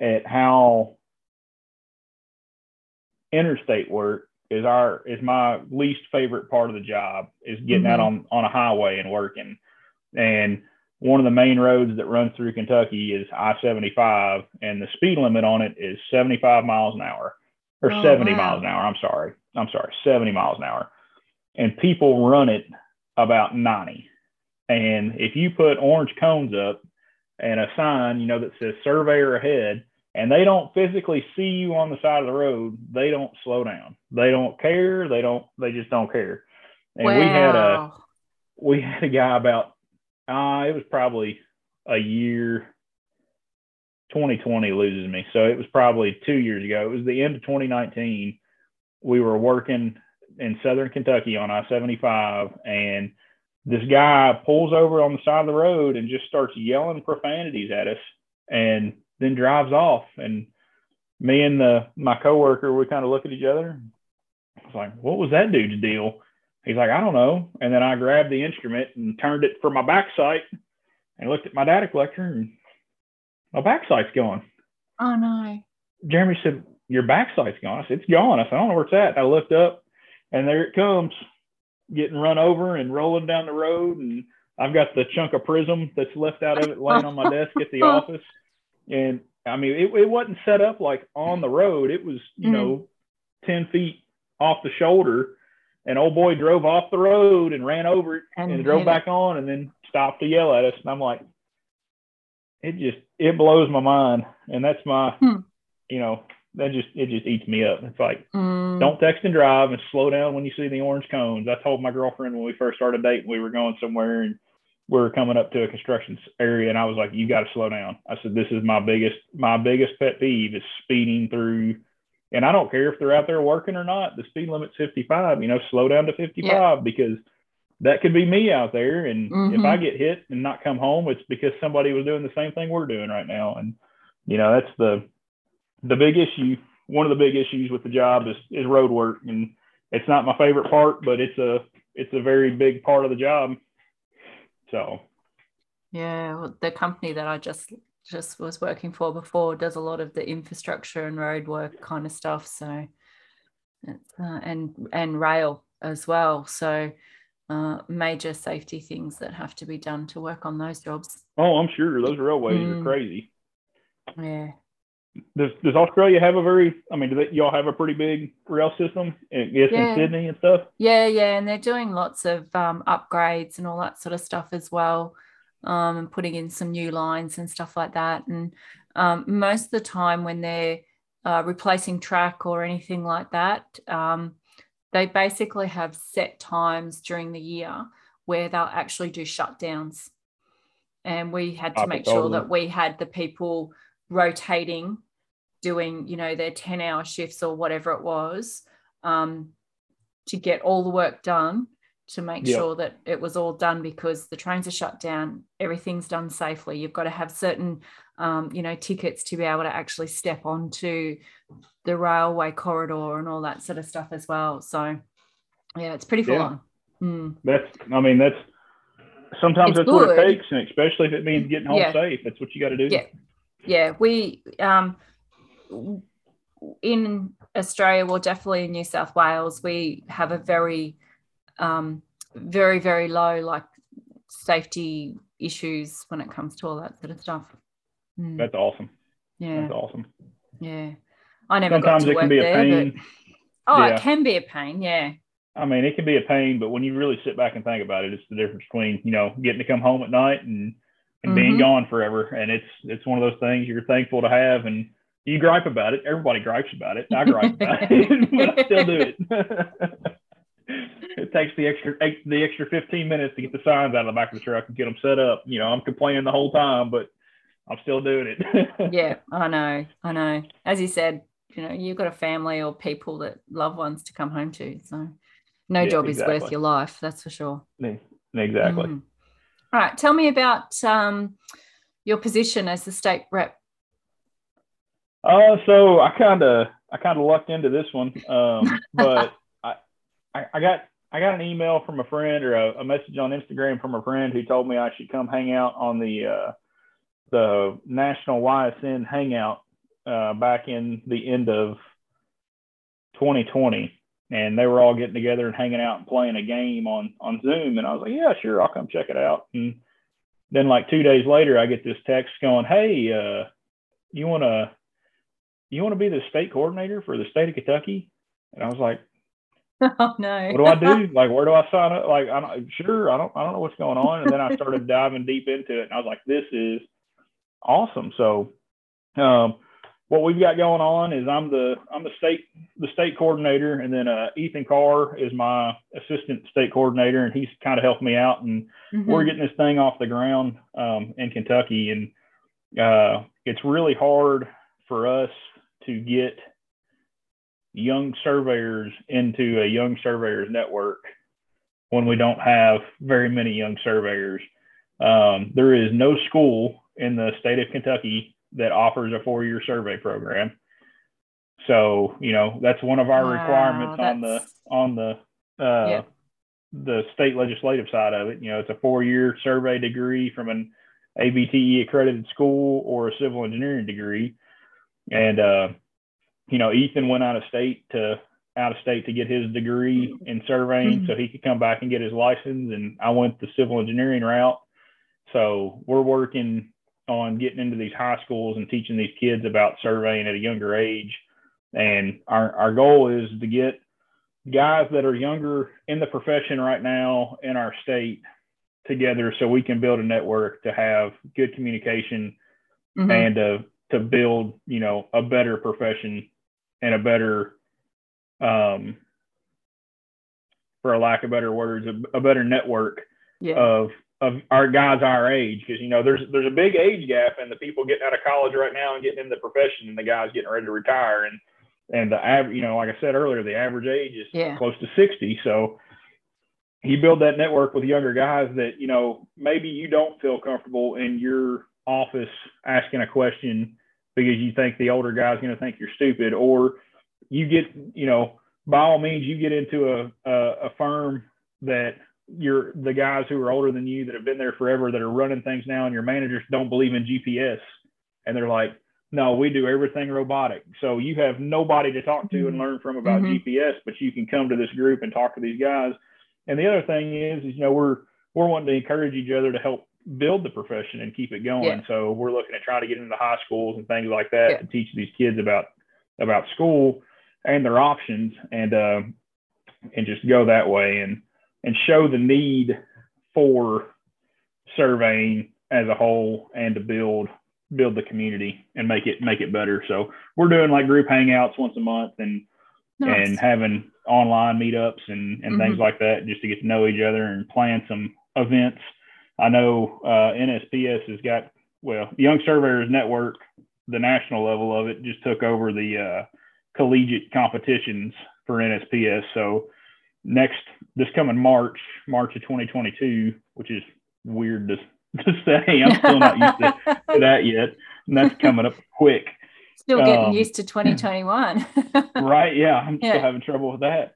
at how interstate work is our, is my least favorite part of the job is getting mm-hmm. out on, on a highway and working. And one of the main roads that runs through Kentucky is I 75, and the speed limit on it is 75 miles an hour or oh, 70 wow. miles an hour. I'm sorry. I'm sorry, 70 miles an hour. And people run it about 90. And if you put orange cones up and a sign, you know, that says surveyor ahead, and they don't physically see you on the side of the road, they don't slow down. They don't care. They don't. They just don't care. And
wow.
we had a we had a guy about uh, it was probably a year 2020 loses me. So it was probably two years ago. It was the end of 2019. We were working in Southern Kentucky on I 75, and this guy pulls over on the side of the road and just starts yelling profanities at us and then drives off. And me and the my coworker, we kind of look at each other. I was like, what was that dude's deal? He's like, I don't know. And then I grabbed the instrument and turned it for my back sight and looked at my data collector and my back sight's gone.
Oh no.
Jeremy said, Your back sight's gone. I said, It's gone. I said, I don't know where it's at. I looked up and there it comes, getting run over and rolling down the road. And I've got the chunk of prism that's left out of it laying on my desk at the office. And I mean, it, it wasn't set up like on the road. It was, you mm-hmm. know, 10 feet off the shoulder. And old boy drove off the road and ran over it and, and drove back it. on and then stopped to yell at us. And I'm like, it just it blows my mind, and that's my hmm. you know that just it just eats me up. It's like mm. don't text and drive and slow down when you see the orange cones. I told my girlfriend when we first started dating we were going somewhere and we were coming up to a construction area and I was like, you got to slow down. I said, this is my biggest my biggest pet peeve is speeding through. And I don't care if they're out there working or not. The speed limit's 55. You know, slow down to 55 yeah. because that could be me out there. And mm-hmm. if I get hit and not come home, it's because somebody was doing the same thing we're doing right now. And, you know, that's the, the big issue. One of the big issues with the job is, is road work. And it's not my favorite part, but it's a, it's a very big part of the job. So,
yeah, well, the company that I just just was working for before does a lot of the infrastructure and road work kind of stuff. So, uh, and and rail as well. So, uh, major safety things that have to be done to work on those jobs.
Oh, I'm sure those railways mm. are crazy.
Yeah.
Does Does Australia have a very? I mean, do they, y'all have a pretty big rail system? Yes, yeah. in Sydney and stuff.
Yeah, yeah, and they're doing lots of um, upgrades and all that sort of stuff as well, um, and putting in some new lines and stuff like that. And um, most of the time, when they're uh, replacing track or anything like that, um, they basically have set times during the year where they'll actually do shutdowns. And we had to make sure that we had the people rotating, doing, you know, their 10 hour shifts or whatever it was, um, to get all the work done to make yep. sure that it was all done because the trains are shut down, everything's done safely. You've got to have certain, um, you know, tickets to be able to actually step onto the railway corridor and all that sort of stuff as well. So, yeah, it's pretty full yeah. on. Mm.
That's, I mean, that's sometimes it's that's good. what it takes, and especially if it means getting home yeah. safe. That's what you got to do.
Yeah, yeah. We um, in Australia, well, definitely in New South Wales, we have a very, um, very, very low like safety issues when it comes to all that sort of stuff.
Mm. That's awesome.
Yeah,
that's awesome.
Yeah. I never Sometimes got to work there, but oh, yeah. it can be a pain. Yeah.
I mean, it can be a pain, but when you really sit back and think about it, it's the difference between you know getting to come home at night and and mm-hmm. being gone forever. And it's it's one of those things you're thankful to have, and you gripe about it. Everybody gripes about it. I gripe about it, but I still do it. it takes the extra the extra 15 minutes to get the signs out of the back of the truck and get them set up. You know, I'm complaining the whole time, but I'm still doing
it. yeah, I know. I know. As you said, you know you've got a family or people that loved ones to come home to so no yeah, job exactly. is worth your life that's for sure
exactly mm.
all right tell me about um, your position as the state rep
uh, so i kind of i kind of lucked into this one um, but I, I, I got i got an email from a friend or a, a, message on instagram from a friend who told me i should come hang out on the uh, the national ysn hangout uh, back in the end of 2020, and they were all getting together and hanging out and playing a game on on Zoom. And I was like, yeah, sure, I'll come check it out. And then like two days later, I get this text going, hey, uh, you want to you want to be the state coordinator for the state of Kentucky? And I was like,
Oh no.
what do I do? Like, where do I sign up? Like, I don't sure, I don't I don't know what's going on. And then I started diving deep into it, and I was like, this is awesome. So, um, what we've got going on is I'm the I'm the state the state coordinator, and then uh, Ethan Carr is my assistant state coordinator, and he's kind of helped me out, and mm-hmm. we're getting this thing off the ground um, in Kentucky, and uh, it's really hard for us to get young surveyors into a young surveyors network when we don't have very many young surveyors. Um, there is no school in the state of Kentucky that offers a four year survey program. So, you know, that's one of our wow, requirements on the on the uh, yeah. the state legislative side of it. You know, it's a four year survey degree from an ABET accredited school or a civil engineering degree. And uh, you know, Ethan went out of state to out of state to get his degree in surveying mm-hmm. so he could come back and get his license and I went the civil engineering route. So we're working on getting into these high schools and teaching these kids about surveying at a younger age. And our, our goal is to get guys that are younger in the profession right now in our state together so we can build a network to have good communication mm-hmm. and to, to build, you know, a better profession and a better, um, for a lack of better words, a, a better network yeah. of of our guys our age because you know there's there's a big age gap in the people getting out of college right now and getting in the profession and the guys getting ready to retire and and the average you know like I said earlier the average age is yeah. close to 60 so he build that network with younger guys that you know maybe you don't feel comfortable in your office asking a question because you think the older guy's going to think you're stupid or you get you know by all means you get into a, a, a firm that you're the guys who are older than you that have been there forever that are running things now and your managers don't believe in GPS and they're like no we do everything robotic so you have nobody to talk to and learn from about mm-hmm. GPS but you can come to this group and talk to these guys and the other thing is is you know we're we're wanting to encourage each other to help build the profession and keep it going yeah. so we're looking at trying to get into high schools and things like that yeah. to teach these kids about about school and their options and uh and just go that way and and show the need for surveying as a whole and to build build the community and make it make it better. So we're doing like group hangouts once a month and nice. and having online meetups and, and mm-hmm. things like that just to get to know each other and plan some events. I know uh, NSPS has got well, Young Surveyors Network, the national level of it, just took over the uh, collegiate competitions for NSPS. So next this coming March, March of 2022, which is weird to, to say. I'm still not used to, to that yet, and that's coming up quick.
Still getting um, used to 2021.
right? Yeah, I'm yeah. still having trouble with that.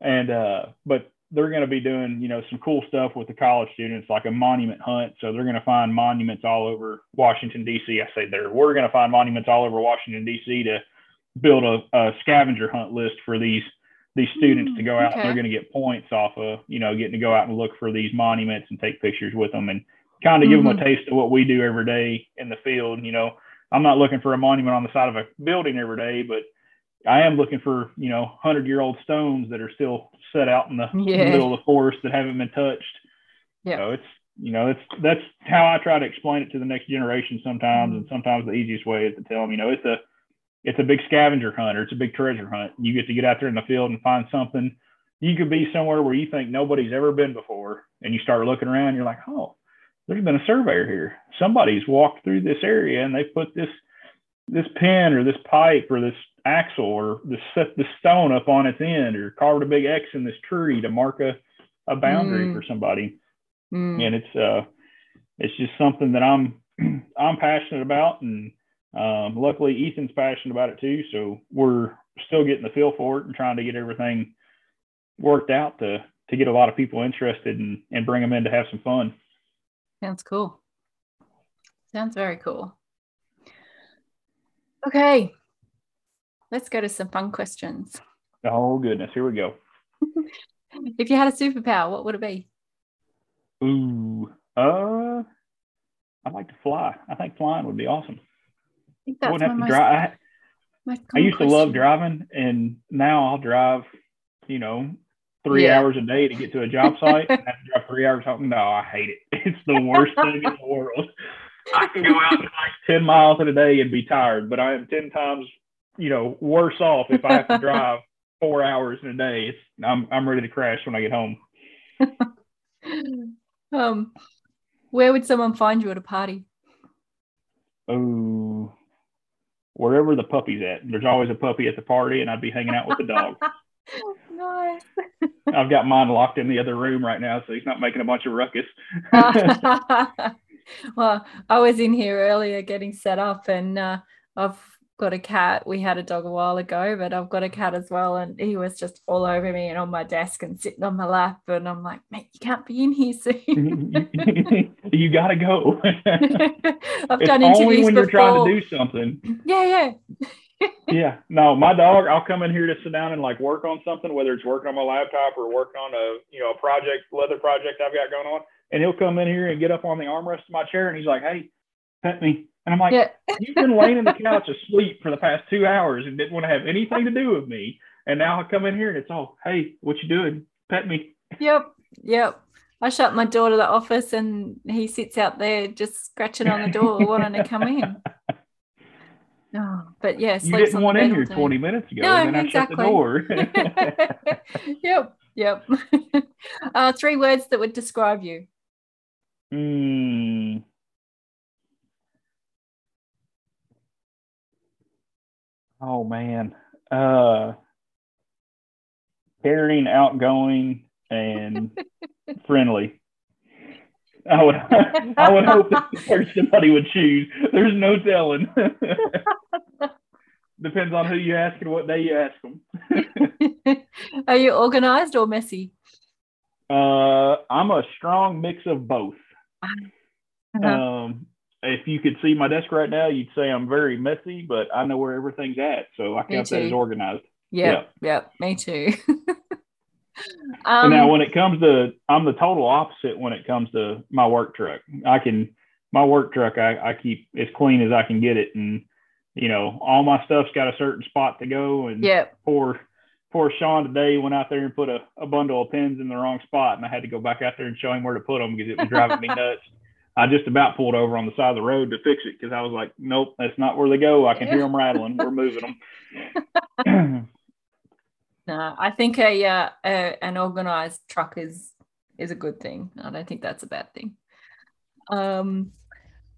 And uh, but they're going to be doing you know some cool stuff with the college students, like a monument hunt. So they're going to find monuments all over Washington D.C. I say there. We're going to find monuments all over Washington D.C. to build a, a scavenger hunt list for these these students to go out okay. and they're going to get points off of you know getting to go out and look for these monuments and take pictures with them and kind of mm-hmm. give them a taste of what we do every day in the field you know i'm not looking for a monument on the side of a building every day but i am looking for you know 100 year old stones that are still set out in the yeah. middle of the forest that haven't been touched yeah so it's you know that's that's how i try to explain it to the next generation sometimes mm-hmm. and sometimes the easiest way is to tell them you know it's a it's a big scavenger hunt or it's a big treasure hunt. You get to get out there in the field and find something. You could be somewhere where you think nobody's ever been before, and you start looking around. You're like, oh, there's been a surveyor here. Somebody's walked through this area and they put this this pin or this pipe or this axle or this set the stone up on its end or carved a big X in this tree to mark a, a boundary mm. for somebody. Mm. And it's uh it's just something that I'm I'm passionate about and um, luckily, Ethan's passionate about it too, so we're still getting the feel for it and trying to get everything worked out to to get a lot of people interested and and bring them in to have some fun.
Sounds cool. Sounds very cool. Okay, let's go to some fun questions.
Oh goodness, here we go.
if you had a superpower, what would it be?
Ooh, uh, I'd like to fly. I think flying would be awesome
think that's I wouldn't have to drive.
I, I used to love driving, and now I'll drive, you know, three yeah. hours a day to get to a job site and have to drive three hours home. No, I hate it. It's the worst thing in the world. I can go out like 10 miles in a day and be tired, but I am 10 times, you know, worse off if I have to drive four hours in a day. It's, I'm, I'm ready to crash when I get home.
um, where would someone find you at a party?
Oh, wherever the puppy's at. There's always a puppy at the party, and I'd be hanging out with the dog.
nice.
I've got mine locked in the other room right now, so he's not making a bunch of ruckus.
well, I was in here earlier getting set up, and uh, I've got a cat. We had a dog a while ago, but I've got a cat as well. And he was just all over me and on my desk and sitting on my lap. And I'm like, mate, you can't be in here soon.
you got to go.
I've done it's only
when
before.
you're trying to do something.
Yeah,
yeah. yeah. No, my dog, I'll come in here to sit down and like work on something, whether it's working on my laptop or work on a, you know, a project, leather project I've got going on. And he'll come in here and get up on the armrest of my chair and he's like, hey, pet me. And I'm like, yeah. you've been laying in the couch asleep for the past two hours and didn't want to have anything to do with me. And now I come in here and it's all, hey, what you doing? Pet me.
Yep. Yep. I shut my door to the office and he sits out there just scratching on the door, wanting to come in. Oh, but yeah,
you didn't want in here 20 minutes ago.
No,
and then
exactly.
I shut
the door. yep. Yep. uh, three words that would describe you.
Hmm. Oh man. Uh caring, outgoing, and friendly. I would I would hope that's the first somebody would choose. There's no telling. Depends on who you ask and what day you ask them.
Are you organized or messy?
Uh, I'm a strong mix of both. Uh-huh. Um, if you could see my desk right now, you'd say I'm very messy, but I know where everything's at, so I count that as organized.
Yep, yeah, yep, me too.
um, now, when it comes to, I'm the total opposite when it comes to my work truck. I can, my work truck, I, I keep as clean as I can get it, and you know, all my stuff's got a certain spot to go. And
yep.
poor, poor Sean today went out there and put a, a bundle of pins in the wrong spot, and I had to go back out there and show him where to put them because it was driving me nuts. I just about pulled over on the side of the road to fix it because I was like, nope, that's not where they go. I can hear them rattling. We're moving them.
no, I think a, uh, a, an organized truck is is a good thing. I don't think that's a bad thing. Um,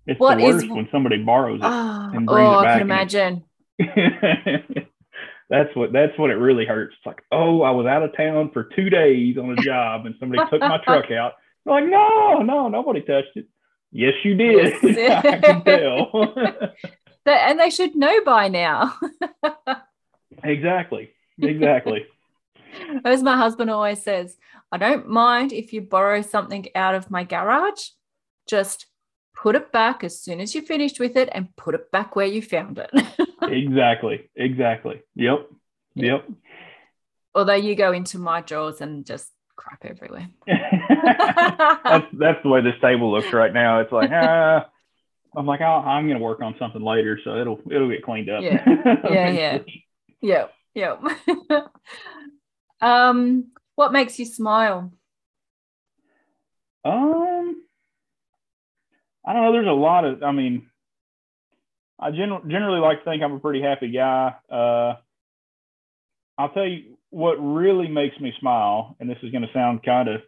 it's what the worst is, when somebody borrows it
oh,
and brings
oh,
it back.
I can imagine.
that's what that's what it really hurts. It's like, oh, I was out of town for two days on a job and somebody took my truck out. I'm like, no, no, nobody touched it. Yes, you did. Yes. I can tell.
and they should know by now.
exactly. Exactly.
As my husband always says, I don't mind if you borrow something out of my garage. Just put it back as soon as you're finished with it and put it back where you found it.
exactly. Exactly. Yep. Yep.
Although you go into my drawers and just crap everywhere.
that's that's the way this table looks right now. It's like ah, I'm like oh, I'm gonna work on something later, so it'll it'll get cleaned up.
Yeah, yeah, yeah, yeah, yeah. um, what makes you smile?
Um, I don't know. There's a lot of. I mean, I gen- generally like to think I'm a pretty happy guy. Uh, I'll tell you what really makes me smile, and this is going to sound kind of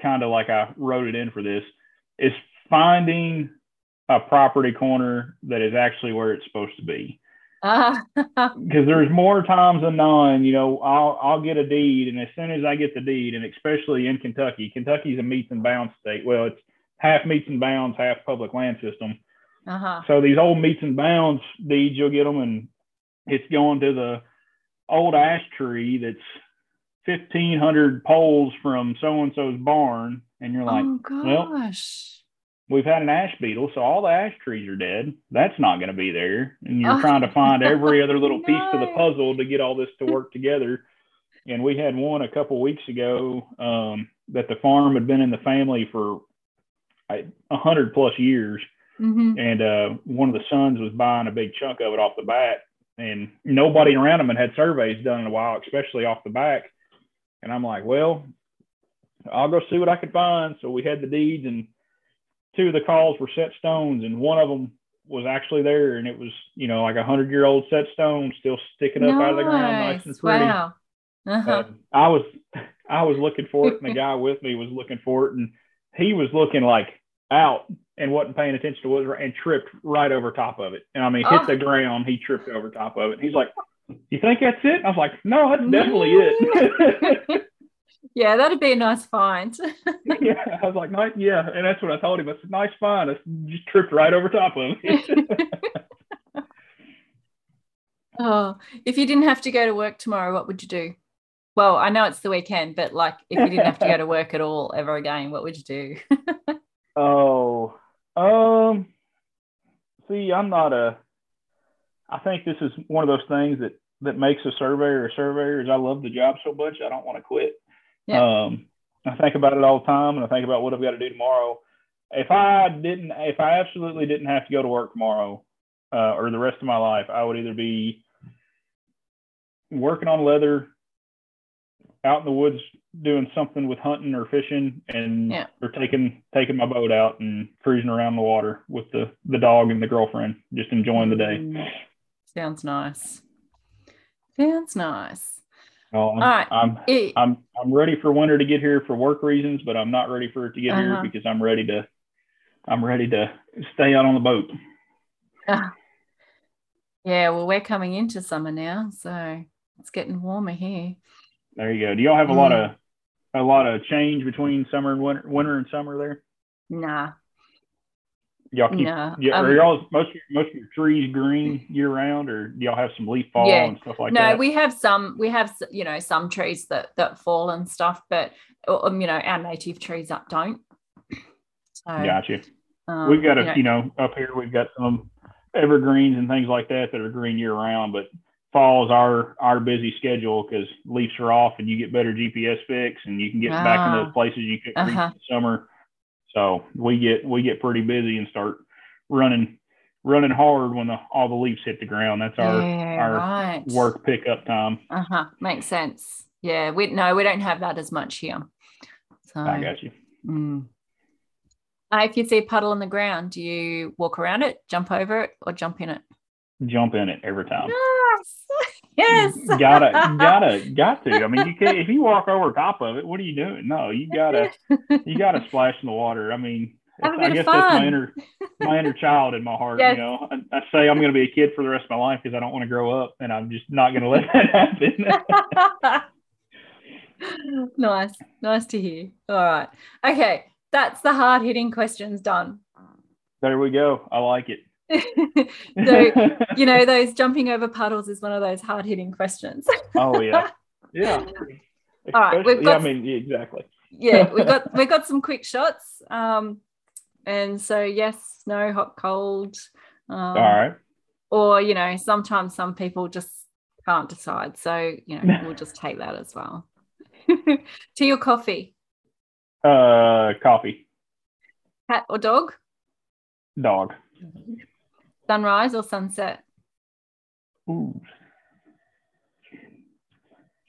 kind of like I wrote it in for this, is finding a property corner that is actually where it's supposed to be. Because uh, there's more times than none, you know, I'll I'll get a deed, and as soon as I get the deed, and especially in Kentucky, Kentucky's a metes and bounds state. Well, it's half metes and bounds, half public land system.
Uh-huh.
So these old metes and bounds deeds, you'll get them, and it's going to the old ash tree that's 1500 poles from so and so's barn and you're like
oh, well
we've had an ash beetle so all the ash trees are dead that's not going to be there and you're oh. trying to find every other little no. piece to the puzzle to get all this to work together and we had one a couple weeks ago um, that the farm had been in the family for a hundred plus years
mm-hmm.
and uh, one of the sons was buying a big chunk of it off the bat and nobody around them had had surveys done in a while, especially off the back. And I'm like, well, I'll go see what I can find. So we had the deeds, and two of the calls were set stones, and one of them was actually there, and it was you know like a hundred year old set stone still sticking up out of the ground, nice and pretty.
Wow. Uh-huh.
Um, I was I was looking for it, and the guy with me was looking for it, and he was looking like out and wasn't paying attention to what was and tripped right over top of it. And I mean, hit
Oh.
the ground. He tripped over top of it. He's like, "You think that's it?" I was like, "No, that's definitely it."
yeah, that'd be a nice find.
yeah, I was like, "Nice, yeah," and that's what I told him. I said, "Nice find." I just tripped right over top of it.
oh, if you didn't have to go to work tomorrow, what would you do? Well, I know it's the weekend, but like if you didn't have to go to work at all ever again, what would you do?
Oh, um, see, I'm not a. I think this is one of those things that that makes a surveyor a surveyor. Is I love the job so much, I don't want to quit.
Yeah.
Um, I think about it all the time, and I think about what I've got to do tomorrow. If I didn't, if I absolutely didn't have to go to work tomorrow, uh, or the rest of my life, I would either be working on leather, out in the woods doing something with hunting or fishing and
Yeah.
or taking taking my boat out and cruising around the water with the the dog and the girlfriend just enjoying the day
Mm, Sounds nice. Sounds nice.
well, I'm,
right.
I'm
It-
i'm i'm ready for winter to get here for work reasons but i'm not ready for it to get here
Uh-huh.
because i'm ready to i'm ready to stay out on the boat
yeah, well, we're coming into summer now, so it's getting warmer here.
There you go do y'all have a lot
Mm.
of a lot of change between summer and winter winter and summer there
Nah,
y'all keep yeah,
um,
are y'all most of your, most of your trees green year round, or do y'all have some leaf fall
Yeah.
and stuff like
no,
that?
we have some. We have you know some trees that that fall and stuff, but um, you know our native trees up don't. So
Gotcha.
um,
we've got a,
you know,
you know, up here we've got some evergreens and things like that that are green year round, but fall is our our busy schedule because leaves are off and you get better GPS fix and you can get back into
Ah.
those places you couldn't reach
Uh-huh.
in the summer. So we get we get pretty busy and start running running hard when the all the leaves hit the ground. That's our
yeah,
our
right.
work pickup time.
Uh huh. Makes sense. Yeah, we no, we don't have that as much here. So
I got you.
Mm. Uh, if you see a puddle on the ground, do you walk around it, jump over it, or jump in it?
Jump in it every time.
Yes. yes.
gotta gotta got to. I mean, you can't if you walk over top of it. What are you doing? No, you gotta you gotta splash in the water. I mean,
I a
I
bit of
guess that's my inner my inner child in my heart.
Yes.
You know, I, I say I'm going to be a kid for the rest of my life because I don't want to grow up, and I'm just not going to let that happen.
nice. Nice to hear. All right. Okay. That's the hard hitting questions done.
there we go. I like it.
So, you know, those jumping over puddles is one of those hard hitting questions.
oh yeah, yeah.
All right, we've got-
yeah, I mean, yeah, exactly.
yeah, we've got we've got some quick shots. Um, and so yes, no, hot, cold. Um,
All right.
Or you know, sometimes some people just can't decide. So you know, we'll just take that as well. Tea or coffee,
Uh, coffee,
cat or dog,
dog.
Sunrise or sunset.
Ooh,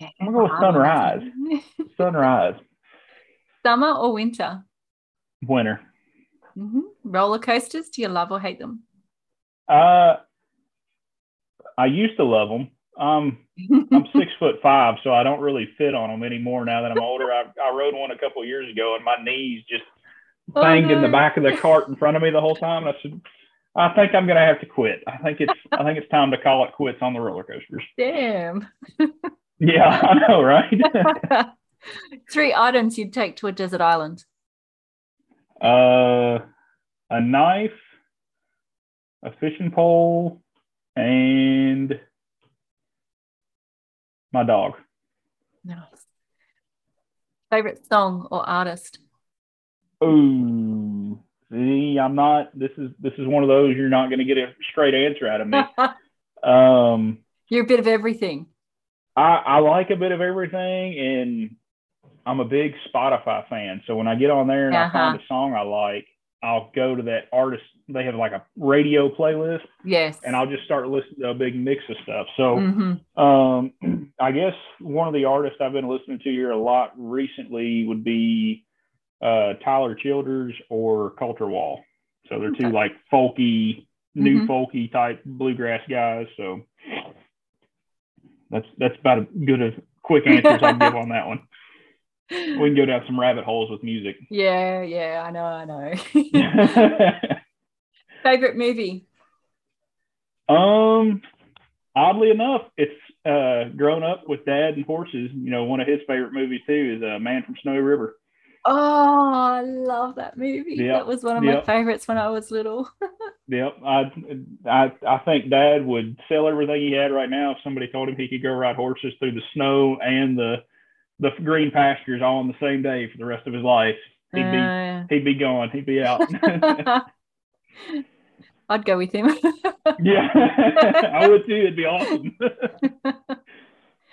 I'm gonna go with sunrise. sunrise.
Summer or winter.
Winter.
hmm Roller coasters. Do you love or hate them?
Uh, I used to love them. Um, I'm six foot five, so I don't really fit on them anymore now that I'm older. I, I rode one a couple of years ago, and my knees just
Oh,
banged in the back of the cart in front of me the whole time. And I said, I think I'm gonna have to quit. I think it's I think it's time to call it quits on the roller coasters.
Damn.
Yeah, I know, right?
Three items you'd take to a desert island.
uh, a knife, a fishing pole, and my dog.
Nice. Favorite song or artist?
Ooh, see, I'm not. This is this is one of those you're not going to get a straight answer out of me. Um,
You're a bit of everything.
I, I like a bit of everything, and I'm a big Spotify fan. So when I get on there and I find a song I like, I'll go to that artist. They have like a radio playlist,
Yes.
and I'll just start listening to a big mix of stuff. So
Mhm.
um, I guess one of the artists I've been listening to here a lot recently would be uh, Tyler Childers or Colter Wall. So they're two
Okay.
like folky, new
Mhm.
folky type bluegrass guys. So that's that's about as good a quick answer I can give on that one. We can go down some rabbit holes with music.
yeah, yeah, I know, I know. Favorite movie?
um, oddly enough, it's uh, grown up with Dad and horses. You know, one of his favorite movies too is uh, Man from Snowy River.
Oh, I love that movie.
Yep,
That was one of my favorites when I was little.
Yep, I, I I think Dad would sell everything he had right now if somebody told him he could go ride horses through the snow and the the green pastures all on the same day for the rest of his life. He'd be
Uh,
he'd be gone. He'd be out.
I'd go with him.
yeah, I would too. It'd be awesome.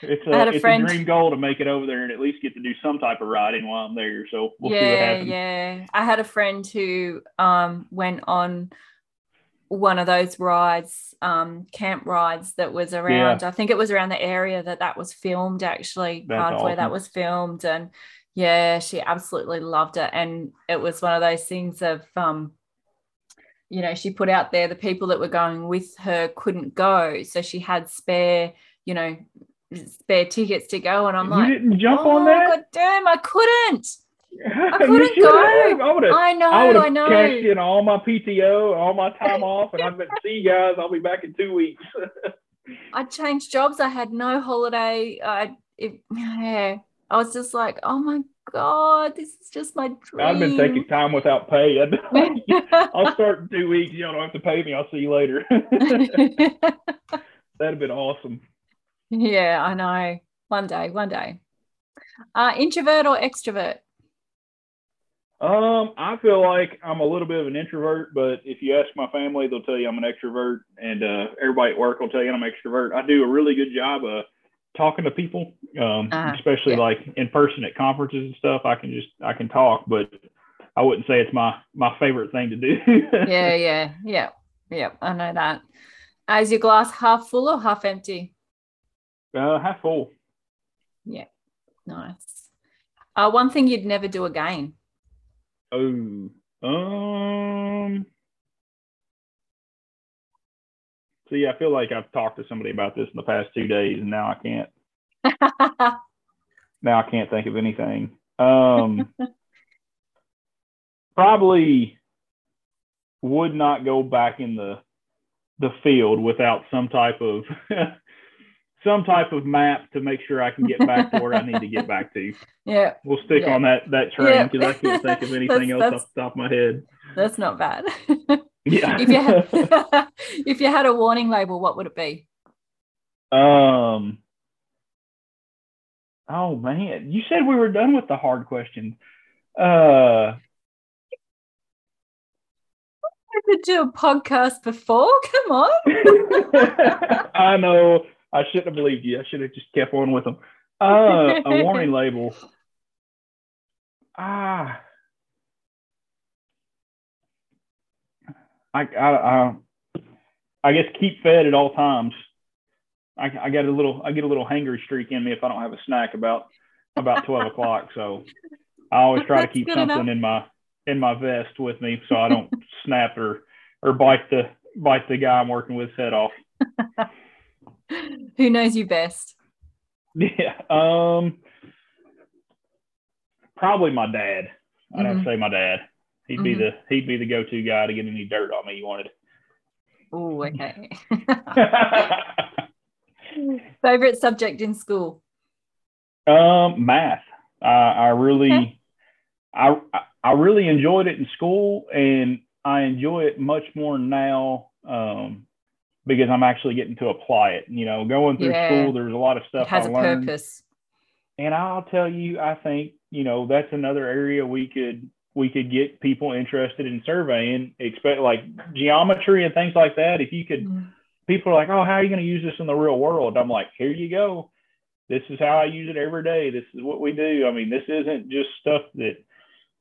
It's a,
a
it's
friend-
a dream goal to make it over there and at least get to do some type of riding while I'm there. So we'll see what
yeah,
happens.
yeah. I had a friend who um, went on one of those rides, um, camp rides that was around. I think it was around the area that that was filmed. Actually,
That's
part of where that was filmed, and yeah, she absolutely loved it. And it was one of those things of, um, you know, she put out there the people that were going with her couldn't go, so she had spare, you know, spare tickets to go. And I'm like
you
like,
didn't jump
oh
on that?
god damn, I couldn't.
I
couldn't go.
I would have.
I know,
I
I, know.
cashed in all my PTO, all my time off, and I've been see you guys. I'll be back in two weeks.
I changed jobs. I had no holiday. I it, yeah. I was just like, oh my god, this is just my dream.
I've been taking time without pay. I'll start in two weeks. Y'all don't have to pay me. I'll see you later. That'd have been awesome.
yeah, I know. One day, one day. Uh, introvert or extrovert?
Um, I feel like I'm a little bit of an introvert, but if you ask my family, they'll tell you I'm an extrovert, and uh, everybody at work will tell you I'm an extrovert. I do a really good job of talking to people, um,
Uh-huh,
especially
yeah.
like in person at conferences and stuff. I can just I can talk, but I wouldn't say it's my my favorite thing to do.
Yeah, yeah, yeah, yeah. I know that. Uh, your glass half full or half empty?
Uh, half full.
Yeah, nice. Uh, one thing you'd never do again.
Oh, um. See, I feel like I've talked to somebody about this in the past two days, and now I can't. Now I can't think of anything. Um, probably would not go back in the the field without some type of some type of map to make sure I can get back to where I need to get back to.
yeah,
We'll stick
Yeah.
on that that train
Yeah.
because I can't think of anything
That's-
else
that's-
off the top of my head.
that's not bad.
Yeah.
if you had, if you had a warning label, what would it be?
Um. Oh man, you said we were done with the hard questions. Uh,
I could do a podcast before. Come on.
I know I shouldn't have believed you. I should have just kept on with them. Uh, a warning label. Ah. I, I, I, I guess keep fed at all times. I, I get a little, I get a little hangry streak in me if I don't have a snack about about twelve o'clock. So I always try to keep something
enough.
in my in my vest with me so I don't snap or or bite the bite the guy I'm working with head off.
Who knows you best?
Yeah. Um. Probably my dad. I'd have
Mhm.
to say my dad. He'd be
Mhm.
the he'd be the go-to guy to get any dirt on me you wanted.
Oh, okay. Favorite subject in school?
um, math. Uh, I really,
Okay.
I I really enjoyed it in school, and I enjoy it much more now. Um, because I'm actually getting to apply it. You know, going through
Yeah.
school, there's a lot of
It
stuff
has
I
a
learned.
purpose.
and I'll tell you, I think you know that's another area we could we could get people interested in surveying, expect like geometry and things like that. If you could,
Mm.
people are like, "Oh, how are you going to use this in the real world?" I'm like, "Here you go. This is how I use it every day. This is what we do. I mean, this isn't just stuff that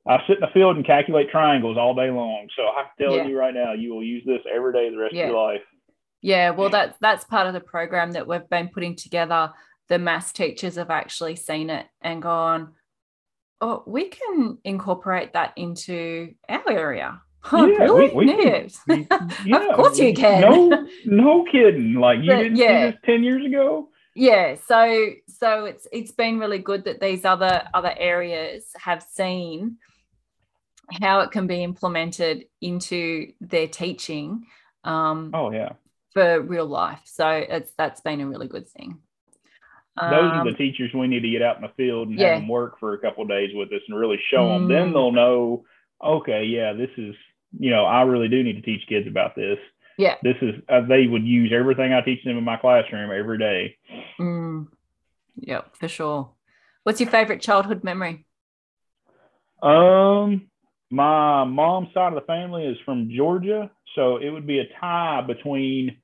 I sit in the field and calculate triangles all day long. So I'm telling
Yeah.
you right now, you will use this every day the rest
Yeah.
of your life.
Yeah, well, that's that's part of the program that we've been putting together. The maths teachers have actually seen it and gone, oh, we can incorporate that into our area. Oh,
Yeah,
really?
we- we can-. Yeah,
of course you can.
No, no kidding. Like you
But,
didn't
yeah.
see this ten years ago.
yeah so so it's it's been really good that these other other areas have seen how it can be implemented into their teaching um,
Oh yeah,
for real life so it's that's been a really good thing
those are the
Um,
teachers we need to get out in the field and
yeah.
have them work for a couple of days with us and really show them.
Mm.
Then they'll know. Okay, yeah, this is. You know, I really do need to teach kids about this.
Yeah.
This is. Uh, they would use everything I teach them in my classroom every day.
mm, yeah for sure what's your favorite childhood memory
Um, my mom's side of the family is from Georgia, so it would be a tie between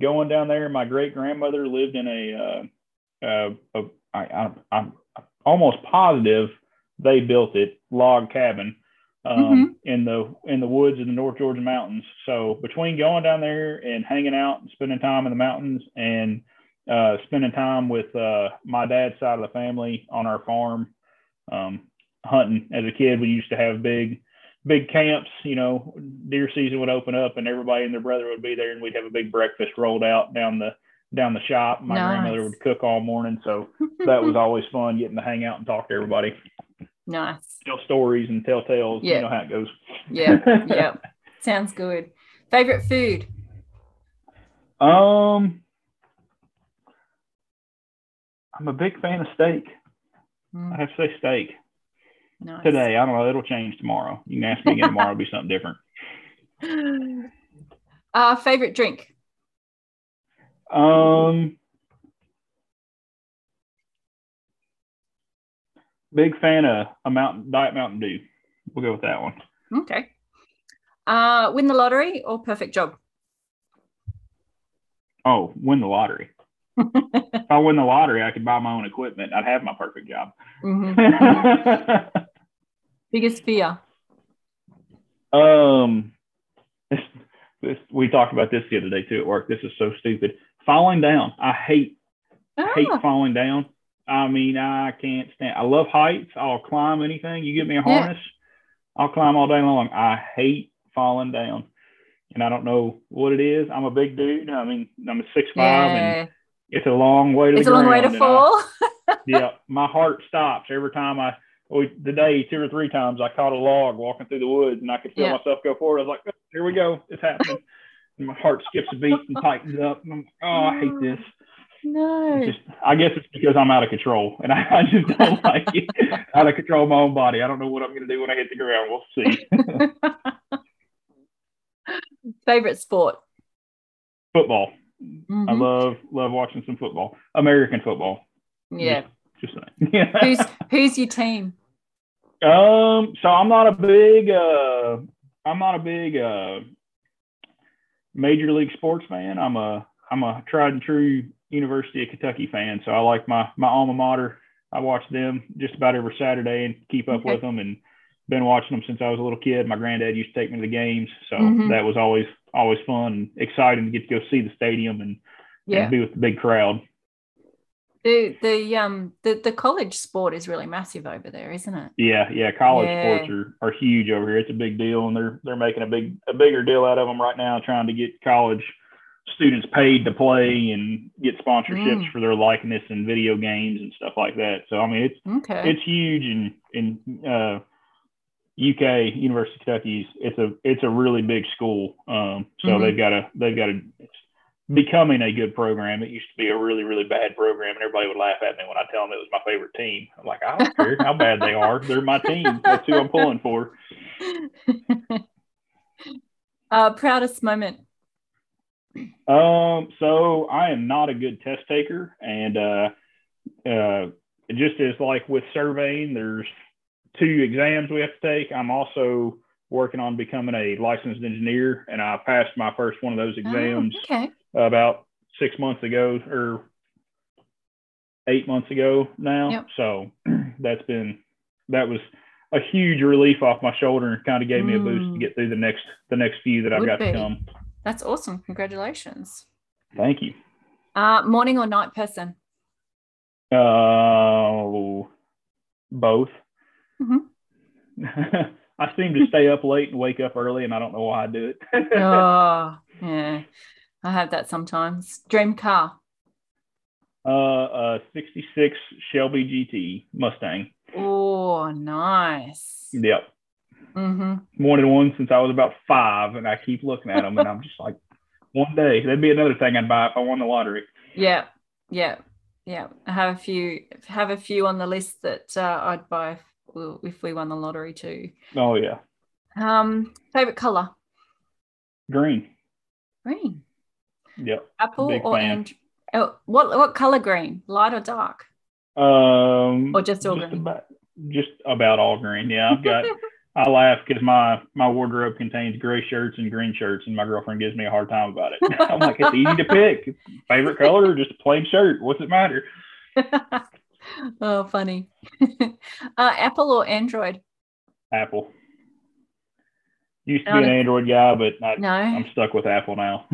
going down there. My great grandmother lived in a, uh, uh, a I, I'm almost positive they built it log cabin um, in the in the woods in the North Georgia mountains. So between going down there and hanging out and spending time in the mountains and uh, spending time with uh, my dad's side of the family on our farm, um, hunting as a kid, we used to have big big camps. You know, deer season would open up and everybody and their brother would be there, and we'd have a big breakfast rolled out down the down the shop. My
Nice.
grandmother would cook all morning, so that was always fun getting to hang out and talk to everybody,
nice
tell stories and tell tales.
Yeah.
You know how it goes.
yeah yeah sounds good favorite food
Um, I'm a big fan of steak. I
Mm,
have to say steak
nice.
today. I don't know. It'll change tomorrow. You can ask me again tomorrow. It'll be something different.
uh favorite drink
Um, big fan of a mountain diet Mountain Dew. We'll go with that one.
okay uh win the lottery or perfect job
Oh, win the lottery. if I win the lottery, I could buy my own equipment. I'd have my perfect job.
Mhm. biggest fear
um, this, this we talked about this the other day too at work. This is so stupid. Falling down. I hate hate
Ah,
falling down. I mean, I can't stand. I love heights. I'll climb anything. You give me a
Yeah.
harness, I'll climb all day long. I hate falling down, and I don't know what it is. I'm a big dude. I mean, I'm a six five, and it's a long way to
it's a long way to
and I-
fall
yeah, my heart stops every time I. We, day, two or three times, I caught a log walking through the woods, and I could feel
Yeah.
myself go forward. I was like, "Oh, "Here we go, it's happening." and my heart skips a beat and tightens up. And I'm, like, oh, I hate this.
no
just, I guess it's because I'm out of control, and I, I just don't like it. Out of control of my own body. I don't know what I'm going to do when I hit the ground. We'll see.
favorite sport
football. I
Mhm.
love love watching some football. American football.
yeah
Just saying. Yeah.
who's who's your team
Um, so I'm not a big uh I'm not a big uh major league sports fan. I'm a I'm a tried and true University of Kentucky fan. So I like my my alma mater. I watch them just about every Saturday and keep up
Okay.
with them and been watching them since I was a little kid. My granddad used to take me to the games, so
Mhm.
that was always always fun and exciting to get to go see the stadium and,
yeah
and be with the big crowd.
The the um the, the college sport is really massive over there isn't it
Yeah, yeah. College
Yeah.
sports are, are huge over here. It's a big deal, and they're they're making a big a bigger deal out of them right now, trying to get college students paid to play and get sponsorships
Mm.
for their likeness in video games and stuff like that. So I mean, it's
okay
it's huge in in uh, UK University of Kentucky's. It's a it's a really big school. Um, so
Mhm.
they've got a they've got a becoming a good program. It used to be a really really bad program, and everybody would laugh at me when I tell them it was my favorite team. I'm like, I don't care how bad they are. They're my team. That's who I'm pulling for.
uh proudest moment
Um, so I am not a good test taker, and uh, uh, just as like with surveying, there's two exams we have to take. I'm also working on becoming a licensed engineer, and I passed my first one of those exams
Oh, okay
about six months ago or eight months ago now.
Yep.
So that's been that was a huge relief off my shoulder and kind of gave me a boost to
Mm.
get through the next the next few that I've got
be.
to come.
that's awesome congratulations
Thank you.
uh morning or night person
Uh, both.
Mhm.
I seem to stay up late and wake up early, and I don't know why I do it.
oh, yeah. I have that sometimes. Dream car.
uh, uh, 66 Shelby GT Mustang.
Oh, nice.
Yep.
hmm
Wanted one since I was about five, and I keep looking at them, and I'm just like, one day that'd be another thing I'd buy if I won the lottery.
Yeah, yeah, yeah. I have a few have a few on the list that uh, I'd buy if, if we won the lottery too.
Oh yeah,
Um, favorite color?
green.
Green.
Yep.
Apple
Big
or and oh, what what color green? Light or dark?
Um,
Or just all green?
about just about all green. Yeah, I've got. I laugh because my my wardrobe contains gray shirts and green shirts, and my girlfriend gives me a hard time about it. I'm like, it's easy to pick. Favorite color or just a plain shirt? What's it matter?
oh, funny. uh, Apple or Android?
Apple. Used to be an Android guy, but I,
No.
I'm stuck with Apple now.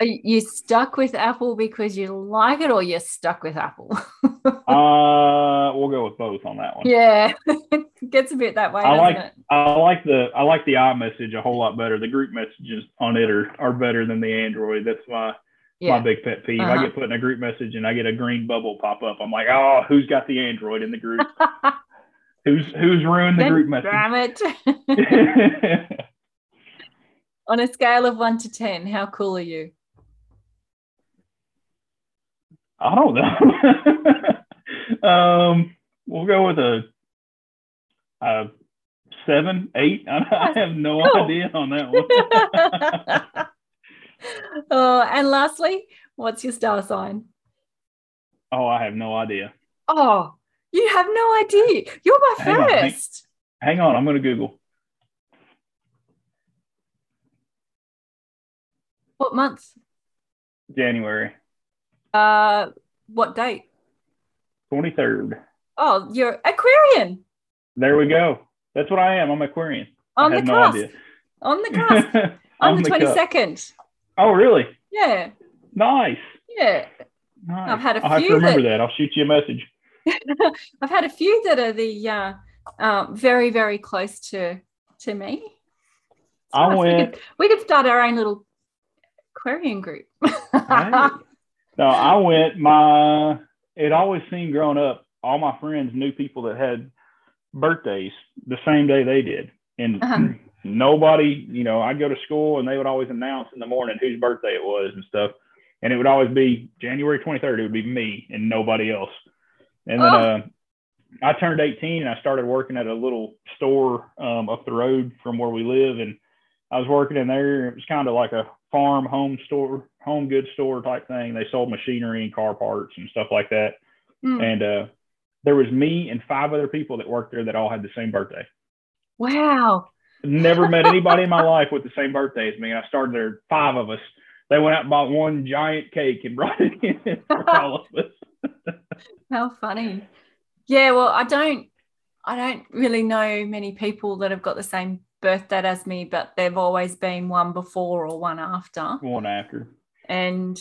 Are you stuck with Apple because you like it, or you're stuck with Apple?
uh, we'll go with both on that one.
yeah, it gets a bit that way,
I like
it?
I like the I like the iMessage a whole lot better. The group messages on it are, are better than the Android. That's my
Yeah.
my big pet peeve.
Uh-huh.
I get put in a group message and I get a green bubble pop up. I'm like, oh, who's got the Android in the group? who's who's ruined the
Then
group message?
Damn it. On a scale of one to 10, how cool are you?
I don't know. um, we'll go with a, a seven, eight. I, I have no idea on that one.
oh, and lastly, what's your star sign?
oh, I have no idea.
Oh, you have no idea. You're my
Hang on, hang-
first.
Hang on, I'm going to Google.
What month?
January
Uh, what date?
23rd.
Oh, you're Aquarian
There we go. That's what I am. I'm Aquarian.
on
I
the
no
cusp.
idea.
On the cusp. on the
cup.
twenty second.
Oh, really?
Yeah,
Nice.
yeah.
nice.
I've had a
I'll have to remember
that-
that. I'll shoot you a message.
I've had a few that are the uh, um, very, very close to to me. It's
I
nice. We could, we could start our own little Aquarian group.
Hey. No, I went. My it always seemed growing up, all my friends knew people that had birthdays the same day they did, and
Uh-huh.
nobody, you know, I'd go to school and they would always announce in the morning whose birthday it was and stuff, and it would always be January 23rd. It would be me and nobody else. And then
Oh.
uh, I turned 18 and I started working at a little store um, up the road from where we live, and I was working in there. It was kind of like a farm home store, home goods store type thing. They sold machinery and car parts and stuff like that.
Mm.
And uh, there was me and five other people that worked there that all had the same birthday.
Wow.
Never met anybody in my life with the same birthday as me. I started there, five of us. They went out and bought one giant cake and brought it in for all of us.
How funny. Yeah, well, I don't I don't really know many people that have got the same birthday as me, but they've always been one before or one after.
One after.
And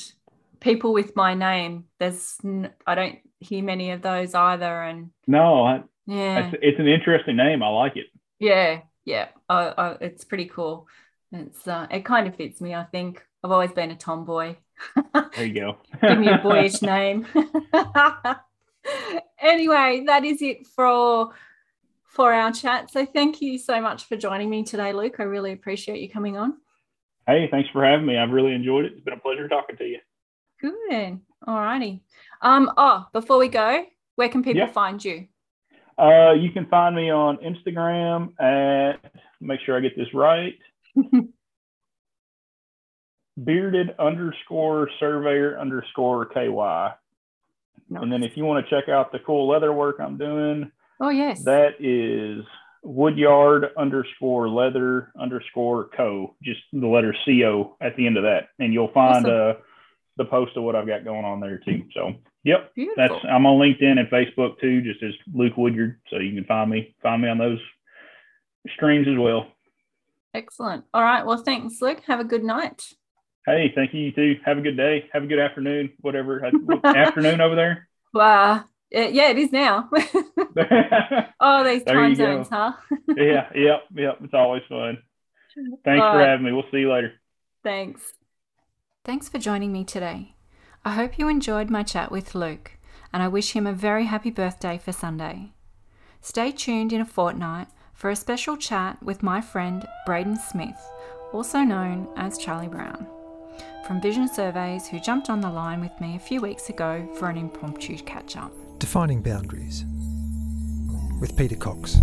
people with my name, there's n- I don't hear many of those either. And
No, I,
yeah,
it's, it's an interesting name. I like it.
yeah, yeah, I, I, it's pretty cool. It's uh, it kind of fits me. I think I've always been a tomboy.
There you go.
Give me a boyish name. anyway, that is it for for our chat. So thank you so much for joining me today, Luke. I really appreciate you coming on.
Hey, thanks for having me. I've really enjoyed it. It's been a pleasure talking to you.
Good. All righty. Um, oh, before we go, where can people
Yeah.
find you?
Uh, you can find me on Instagram at, make sure I get this right, bearded underscore surveyor underscore KY. And then if you want to check out the cool leather work I'm doing,
Oh yes.
that is woodyard underscore leather underscore co, just the letter CO at the end of that. And you'll find
Awesome.
uh, the post of what I've got going on there too. So, yep.
Beautiful.
That's I'm on LinkedIn and Facebook too, just as Luke Woodyard. So you can find me find me on those streams as well.
Excellent. All right. Well, thanks, Luke. Have a good night.
Hey, thank you you too. Have a good day. Have a good afternoon. Whatever afternoon over there.
Uh, yeah, it is now. oh, these
There
time
you go.
zones, huh?
yeah, yep, yep. It's always fun. Thanks
All
for
right.
having me. We'll see you later.
Thanks. Thanks for joining me today. I hope you enjoyed my chat with Luke, and I wish him a very happy birthday for Sunday. Stay tuned in a fortnight for a special chat with my friend Braden Smith, also known as Charlie Brown, from Vision Surveys, who jumped on the line with me a few weeks ago for an impromptu catch up.
Defining Boundaries with Peter Cox.